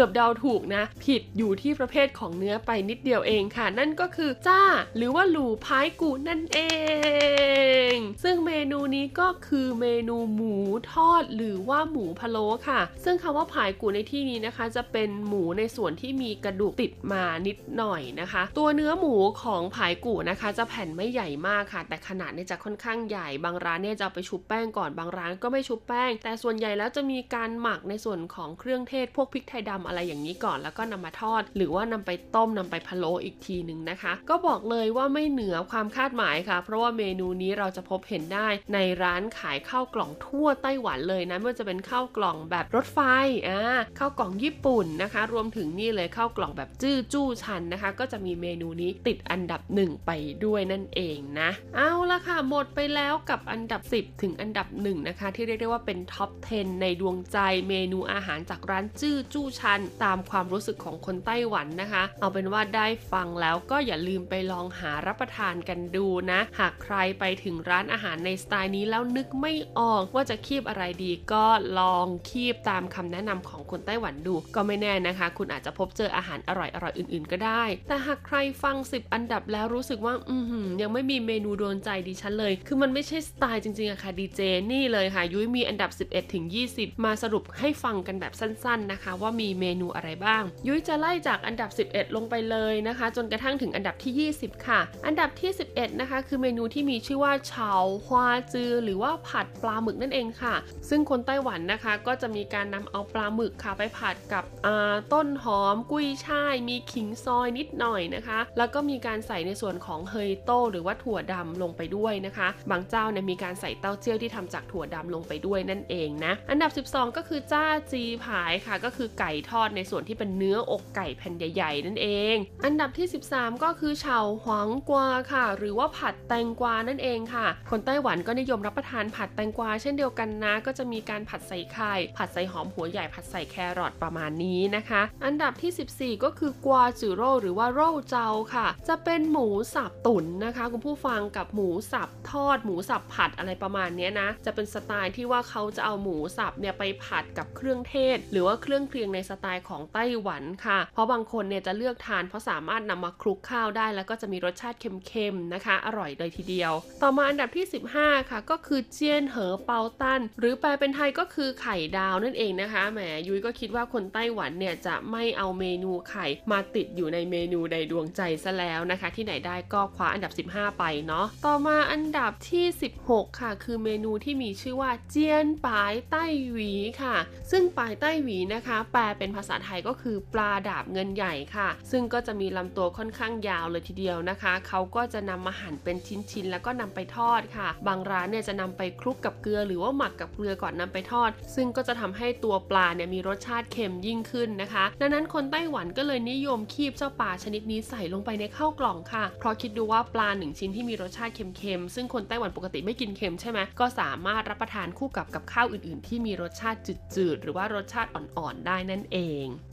B: กือบเดาถูกนะ ผิดอยู่ที่ประเภทของเนื้อไปนิดเดียวเองค่ะ นั่นก็คือจ้า หรือว่าหลูพายกูนั่นเอง ซึ่งเมนูนี้ก็คือเมนูหมูทอดหรือว่าหมูพะโล้ค่ะ ซึ่งคำว่าพายกูในที่นี้นะคะ จะเป็นหมูในส่วนที่มีกระดูกติดมานิดหน่อยนะคะ ตัวเนื้อหมูของผายกูนะคะ จะแผ่นไม่ใหญ่มากค่ะ แต่ขนาดเนี่ยจะค่อนข้างใหญ่บางร้านเนี่ยจะไปชุบแป้งก่อนบางร้านก็ไม่ชุบแป้ง แต่ส่วนใหญ่แล้วจะมีการหมักในส่วนของเครื่องเทศพวกพริกไทยดำอะไรอย่างนี้ก่อนแล้วก็นำมาทอด หรือว่านำไปต้มนำไปพะโล้อีกทีหนึ่งนะคะ ก็บอกเลยว่าไม่เหนือความคาดหมายค่ะ เพราะว่าเมนูนี้เราจะพบเห็นได้ในร้านขายข้าวกล่องทั่วไต้หวันเลยนะไม่ว่าจะเป็นข้าวกล่องแบบรถไฟอ่าข้าวกล่องญี่ปุ่นนะคะ รวมถึงนี่เลยข้าวกล่องแบบจื้อจู้ชันนะคะ ก็จะมีเมนูนี้ติดอันดับหนึ่งไปด้วยนั่นเองนะ เอาละค่ะหมดไปแล้วกับอันดับ 10 ถึงอันดับหนึ่งนะคะที่เรียกได้ว่าเป็นท็อป 10 ในดวงใจเมนูอาหารจากร้านจื้อจู้ชันตามความรู้สึกของคนไต้หวันนะคะ เอาเป็นว่าได้ฟังแล้วก็อย่าลืมไปลองหารับประทานกันดูนะ หากใครไปถึงร้านอาหารในสไตล์นี้แล้วนึกไม่ออกว่าจะคีบอะไรดีก็ลองคีบตามคำแนะนำของคนไต้หวันดู ก็ไม่แน่นะคะ คุณอาจจะพบเจออาหารอร่อยๆอื่นๆ ก็ได้ แต่หากใครฟัง 10 อันดับแล้วรู้สึกว่าอือหือยังไม่มีเมนูโดนใจดิฉันเลย คือมันไม่ใช่สไตล์จริงๆอะค่ะดีเจนี่เลยค่ะยุ้ยมีอันดับ 11ถึง20 มาสรุปให้ฟังกันแบบสั้น ๆนะคะ ว่ามีเมนูอะไรบ้าง ยุ้ยจะไล่จากอันดับ 11 ลงไปเลยนะคะ จนกระทั่งถึงอันดับที่ 20 ค่ะ อันดับที่ 11 นะคะ คือเมนูที่มีชื่อว่าเฉาฮวาจือ หรือว่าผัดปลาหมึกนั่นเองค่ะ ซึ่งคนไต้หวันนะคะ ก็จะมีการนำเอาปลาหมึกค่ะไปผัดกับต้นหอม กุ้ยช่าย มีขิงซอยนิดหน่อยนะคะ แล้วก็มีการใส่ในส่วนของเฮยโต้หรือว่าถั่วดำลงไปด้วยนะคะ บางเจ้าเนี่ยมีการใส่เต้าเจี้ยวที่ทำจากถั่วดำลงไปด้วยนั่นเองนะ อันดับ 12 ก็คือจ้าจีผายค่ะ ก็คือไก่ทอดในส่วนที่เป็นเนื้ออกไก่แผ่นใหญ่ๆ นั่นเอง อันดับที่ 13 ก็คือเฉาหวงกวาค่ะ หรือว่าผัดแตงกวานั่นเองค่ะ คนไต้หวันก็นิยมรับประทานผัดแตงกวาเช่นเดียวกันนะ ก็จะมีการผัดใส่ไข่ ผัดใส่หอมหัวใหญ่ผัดใส่แครอทประมาณนี้นะคะ อันดับที่ 14 ก็คือกวาจือโร่หรือว่าโร่เจาค่ะ จะเป็นหมูสับตุ๋นนะคะ คุณผู้ฟังกับหมูสับทอด หมูสับผัดอะไรประมาณนี้นะ จะเป็นสไตล์ที่ว่าเขาจะเอาหมูสับเนี่ยไปผัดกับเครื่องเทศ หรือว่าเครื่องเคียงในสไตล์ของไต้หวันค่ะ เพราะบางคนเนี่ยจะเลือกทานเพราะสามารถนำมาคลุกข้าวได้ แล้วก็จะมีรสชาติเค็มๆนะคะ อร่อยเลยทีเดียว ต่อมาอันดับที่ 15 ค่ะ ก็คือเจียนเหอเปาตันหรือแปลเป็นไทยก็คือไข่ดาวนั่นเองนะคะแหมยุ้ยก็คิดว่าคนไต้หวันเนี่ยจะไม่เอาเมนูไข่มาติดอยู่ในเมนูในดวงใจซะแล้วนะคะ ที่ไหนได้ก็คว้าอันดับ 15 ไปเนาะต่อมาอันดับที่ 16 ค่ะ คือเมนูที่มีชื่อว่าเจียนปายใต้หวีค่ะ ซึ่งปายใต้หวีนะคะ แปลเป็นเป็นภาษาไทยก็คือปลาดาบเงินใหญ่ค่ะ ซึ่งก็จะมีลำตัวค่อนข้างยาวเลยทีเดียวนะคะ เขาก็จะนำมาหั่นเป็นชิ้นๆ แล้วก็นำไปทอดค่ะ บางร้านเนี่ยจะนำไปคลุกกับเกลือหรือว่าหมักกับเกลือก่อนนำไปทอด ซึ่งก็จะทำให้ตัวปลาเนี่ยมีรสชาติเค็มยิ่งขึ้นนะคะ ดังนั้นคนไต้หวันก็เลยนิยมคีบเจ้าปลาชนิดนี้ใส่ลงไปในข้าวกล่องค่ะ เพราะคิดดูว่าปลาหนึ่งชิ้นที่มีรสชาติเค็มๆ ซึ่งคนไต้หวันปกติไม่กินเค็มใช่ไหมก็สามารถรับประทานคู่กับกับข้าวอื่นๆ ที่มีรสชาติจืดๆ หรือว่ารสชาติอ่อนๆ ได้นั่นเอง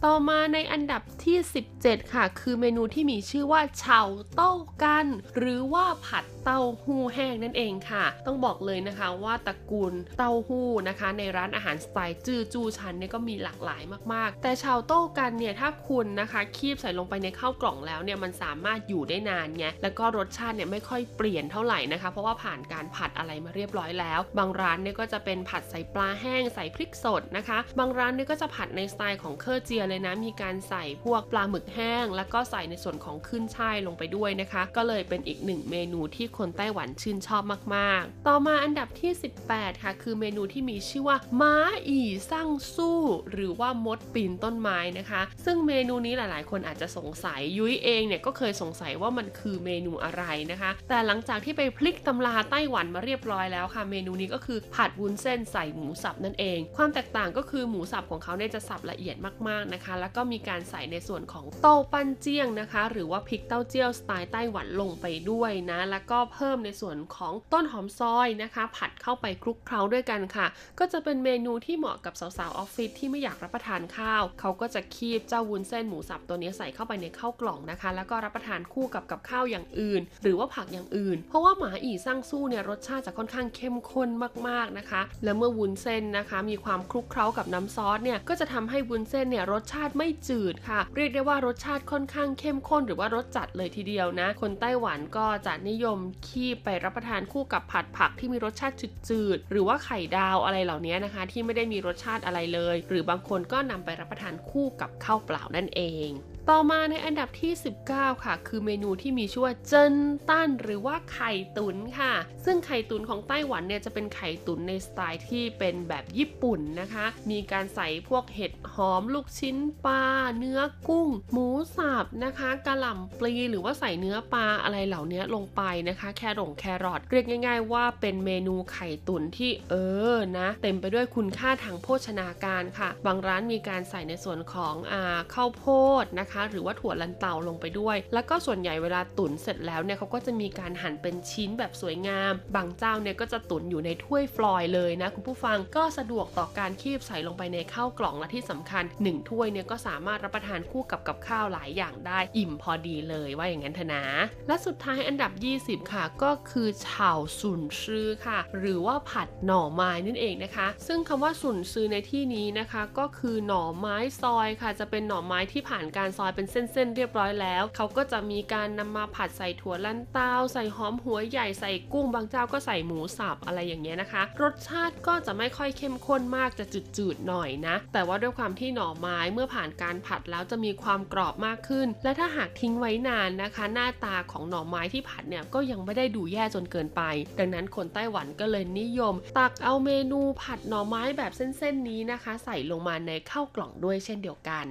B: ต่อมาในอันดับที่ 17 ค่ะ คือเมนูที่มีชื่อว่า炒豆乾 หรือว่าผัดเต้าหู้แห้งนั่นเองค่ะ ต้องบอกเลยนะคะว่าตระกูลเต้าหู้นะคะ ในร้านอาหารสไตล์自助餐เนี่ยก็มีหลากหลายมากๆ แต่炒豆乾เนี่ยถ้าคุณนะคะคีบใส่ลงไปในข้าวกล่องแล้วเนี่ยมันสามารถอยู่ได้นานไงแล้วก็รสชาติเนี่ยไม่ค่อยเปลี่ยนเท่าไหร่นะคะ เพราะว่าผ่านการผัดอะไรมาเรียบร้อยแล้ว บางร้านเนี่ยก็จะเป็นผัดใส่ปลาแห้งใส่พริกสดนะคะ บางร้านเนี่ยก็จะผัดในสไตล์ของ客家เลยนะ มีการใส่พวกปลาหมึกแห้ง แล้วก็ใส่ในส่วนของขึ้นช่ายลงไปด้วยนะคะ ก็เลยเป็นอีกหนึ่งเมนูที่คนไต้หวันชื่นชอบมาก ๆ ต่อมาอันดับที่ 18 ค่ะ คือเมนูที่มีชื่อว่าม้าอีสั่งสู้ หรือว่ามดปีนต้นไม้นะคะ ซึ่งเมนูนี้หลาย ๆ คนอาจจะสงสัยยุ้ยเองเนี่ยก็เคยสงสัยว่ามันคือเมนูอะไรนะคะ แต่หลังจากที่ไปพลิกตำราไต้หวันมาเรียบร้อยแล้วค่ะ เมนูนี้ก็คือผัดวุ้นเส้นใส่หมูสับนั่นเอง ความแตกต่างก็คือหมูสับของเขาเนี่ยจะสับละเอียดมากๆนะคะ แล้วก็มีการใส่ในส่วนของโต้าปั้นเจียงนะคะ หรือว่าพริกเต้าเจี้ยวสไตล์ไต้หวันลงไปด้วยนะ แล้วก็เพิ่มในส่วนของต้นหอมซอยนะคะ ผัดเข้าไปคลุกเคล้าด้วยกันค่ะ ก็จะเป็นเมนูที่เหมาะกับสาวๆออฟฟิศที่ไม่อยากรับประทานข้าว เขาก็จะคีบเจ้าวุ้นเส้นหมูสับตัวนี้ใส่เข้าไปในข้าวกล่องนะคะ แล้วก็รับประทานคู่กับกับข้าวอย่างอื่น หรือว่าผักอย่างอื่น เพราะว่าหมาอีซั่งสู้เนี่ยรสชาติจะค่อนข้างเข้มข้นมากๆนะคะ และเมื่อวุ้นเส้นนะคะ มีความคลุกเคล้ากับน้ำซอสเนี่ยก็จะทำให้วุ้นเส้นเนี่ยรสชาติไม่จืดค่ะ เรียกได้ว่ารสชาติค่อนข้างเข้มข้นหรือว่ารสจัดเลยทีเดียวนะ คนไต้หวันก็จะนิยมคีบไปรับประทานคู่กับผัดผักที่มีรสชาติจืดๆหรือว่าไข่ดาวอะไรเหล่านี้นะคะ ที่ไม่ได้มีรสชาติอะไรเลย หรือบางคนก็นำไปรับประทานคู่กับข้าวเปล่านั่นเอง ต่อมาในอันดับที่ 19 ค่ะ คือเมนูที่มีชื่อว่าเจิ้นตั้นหรือว่าไข่ตุ๋นค่ะ ซึ่งไข่ตุ๋นของไต้หวันเนี่ยจะเป็นไข่ตุ๋นในสไตล์ที่เป็นแบบญี่ปุ่นนะคะ มีการใส่พวกเห็ดหอมลูกชิ้นปลาเนื้อกุ้ง หมูสับนะคะกระหล่ำปลีหรือว่าใส่เนื้อปลาอะไรเหล่านี้ลงไปนะคะ แครงแครอทเรียกง่าย ๆ ว่าเป็นเมนูไข่ตุ๋นที่เออนะเต็มไปด้วยคุณค่าทางโภชนาการค่ะ บางร้านมีการใส่ในส่วนของอ่าข้าวโพดนะคะหรือว่าถั่วลันเตาลงไปด้วย แล้วก็ส่วนใหญ่เวลาตุ๋นเสร็จแล้วเนี่ยเขาก็จะมีการหั่นเป็นชิ้นแบบสวยงาม บางเจ้าเนี่ยก็จะตุ๋นอยู่ในถ้วยฟลอยเลยนะคุณผู้ฟังก็สะดวกต่อการคีบใส่ลงไปในข้าวกล่องและที่สำคัญ 1 ถ้วยเนี่ยก็สามารถรับประทานคู่กับกับข้าวหลายอย่างได้อิ่มพอดีเลยว่าอย่างนั้นเถอะนะ และสุดท้ายอันดับ 20 ค่ะ ก็คือเฉาสุนซือค่ะ หรือว่าผัดหน่อไม้นั่นเองนะคะ ซึ่งคำว่าสุนซือในที่นี้นะคะ ก็คือหน่อไม้ซอยค่ะ จะเป็นหน่อไม้ที่ผ่านการซอยเป็นเส้นๆเรียบร้อยแล้ว เขาก็จะมีการนำมาผัดใส่ถั่วลันเตาใส่หอมหัวใหญ่ใส่กุ้งบางเจ้าก็ใส่หมูสับอะไรอย่างเงี้ยนะคะ รสชาติก็จะไม่ค่อยเข้มข้นมากจะจืดๆหน่อยนะ แต่ว่าด้วยความที่หน่อไม้เมื่อผ่านการผัดแล้วจะมีความกรอบมากขึ้น และถ้าหากทิ้งไว้นานนะคะ หน้าตาของหน่อไม้ที่ผัดเนี่ยก็ยังไม่ได้ดูแย่จนเกินไป ดังนั้นคนไต้หวันก็เลยนิยม ตักเอาเมนูผัดหน่อไม้แบบเส้นๆนี้นะคะ ใส่ลงมาในข้าวกล่องด้วยเช่นเดียวกัน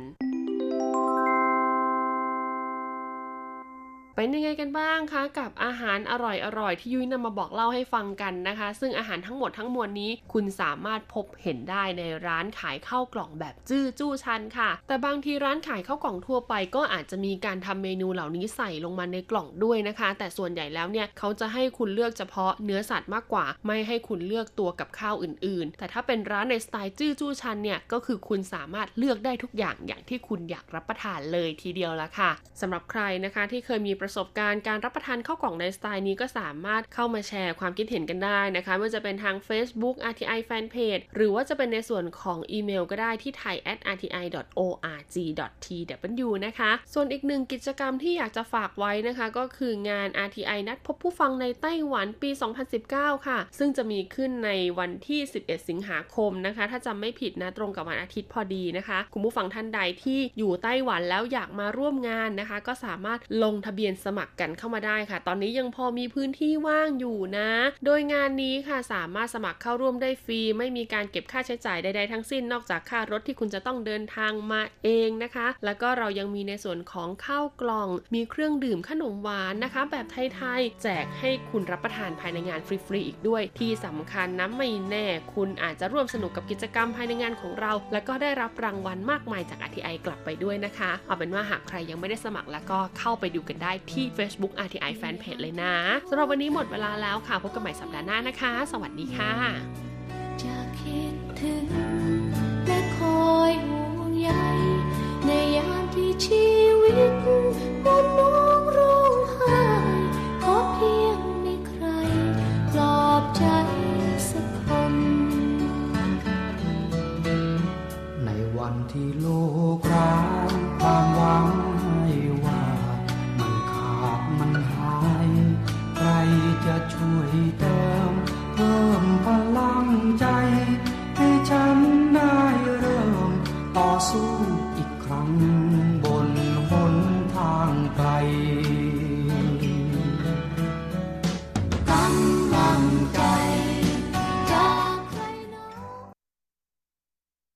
B: เป็นยังไงกันบ้างคะ กับอาหารอร่อยๆที่ยุ้ยนำมาบอกเล่าให้ฟังกันนะคะ ซึ่งอาหารทั้งหมดทั้งมวลนี้ คุณสามารถพบเห็นได้ในร้านขายข้าวกล่องแบบจื้อจู้ชันค่ะ แต่บางทีร้านขายข้าวกล่องทั่วไป ก็อาจจะมีการทำเมนูเหล่านี้ใส่ลงมาในกล่องด้วยนะคะ แต่ส่วนใหญ่แล้วเนี่ยเขาจะให้คุณเลือกเฉพาะเนื้อสัตว์มากกว่า ไม่ให้คุณเลือกตัวกับข้าวอื่น ๆ แต่ถ้าเป็นร้านในสไตล์จื้อจู้ชันเนี่ยก็คือคุณสามารถเลือกได้ทุกอย่างอย่างที่คุณอยากรับประทานเลยทีเดียวละค่ะสำหรับใครนะคะที่เคยมีประสบการณ์การรับประทานข้าวกล่องในสไตล์นี้ก็สามารถเข้ามาแชร์ความคิดเห็นกันได้นะคะไม่ว่าจะเป็นทาง Facebook RTI Fanpage หรือว่าจะเป็นในส่วนของอีเมลก็ได้ที่ thai rti org tw นะคะ ส่วนอีกหนึ่งกิจกรรมที่อยากจะฝากไว้นะคะ ก็คืองาน RTI นัดพบผู้ฟังในไต้หวันปี 2019 ค่ะ ซึ่งจะมีขึ้นในวันที่ 11 สิงหาคมนะคะ ถ้าจำไม่ผิดนะตรงกับวันอาทิตย์พอดีนะคะ คุณผู้ฟังท่านใดที่อยู่ไต้หวันแล้วอยากมาร่วมงานนะคะ ก็สามารถลงทะเบียนนสมัครกันเข้ามาได้ค่ะ ตอนนี้ยังพอมีพื้นที่ว่างอยู่นะ โดยงานนี้ค่ะสามารถสมัครเข้าร่วมได้ฟรี ไม่มีการเก็บค่าใช้จ่ายใดๆทั้งสิ้น นอกจากค่ารถที่คุณจะต้องเดินทางมาเองนะคะ แล้วก็เรายังมีในส่วนของข้าวกล่อง มีเครื่องดื่มขนมหวานนะคะ แบบไทยๆแจกให้คุณรับประทานภายในงานฟรีๆอีกด้วย ที่สำคัญนะไม่แน่ คุณอาจจะร่วมสนุกกับกิจกรรมภายในงานของเรา แล้วก็ได้รับรางวัลมากมายจาก RTI กลับไปด้วยนะคะ เอาเป็นว่าหากใครยังไม่ได้สมัครแล้วก็เข้าไปดูกันได้ที่ Facebook RTI Fanpage เลยนะสำหรับวันนี้หมดเวลาแล้วค่ะ พบกันใหม่สัปดาห์หน้านะคะ สวัสดีค่ะ
I: จะคิดถึงและคอยห่วงใยในยามที่ชีวิตมันน้องร้องไห้ขอเพียงมีใครปลอบใจสักคน
J: ในวันที่โลกร้างความหวัง ช่วยเติมเพิ่มพลังใจ ให้ฉันได้เริ่มต่อสู้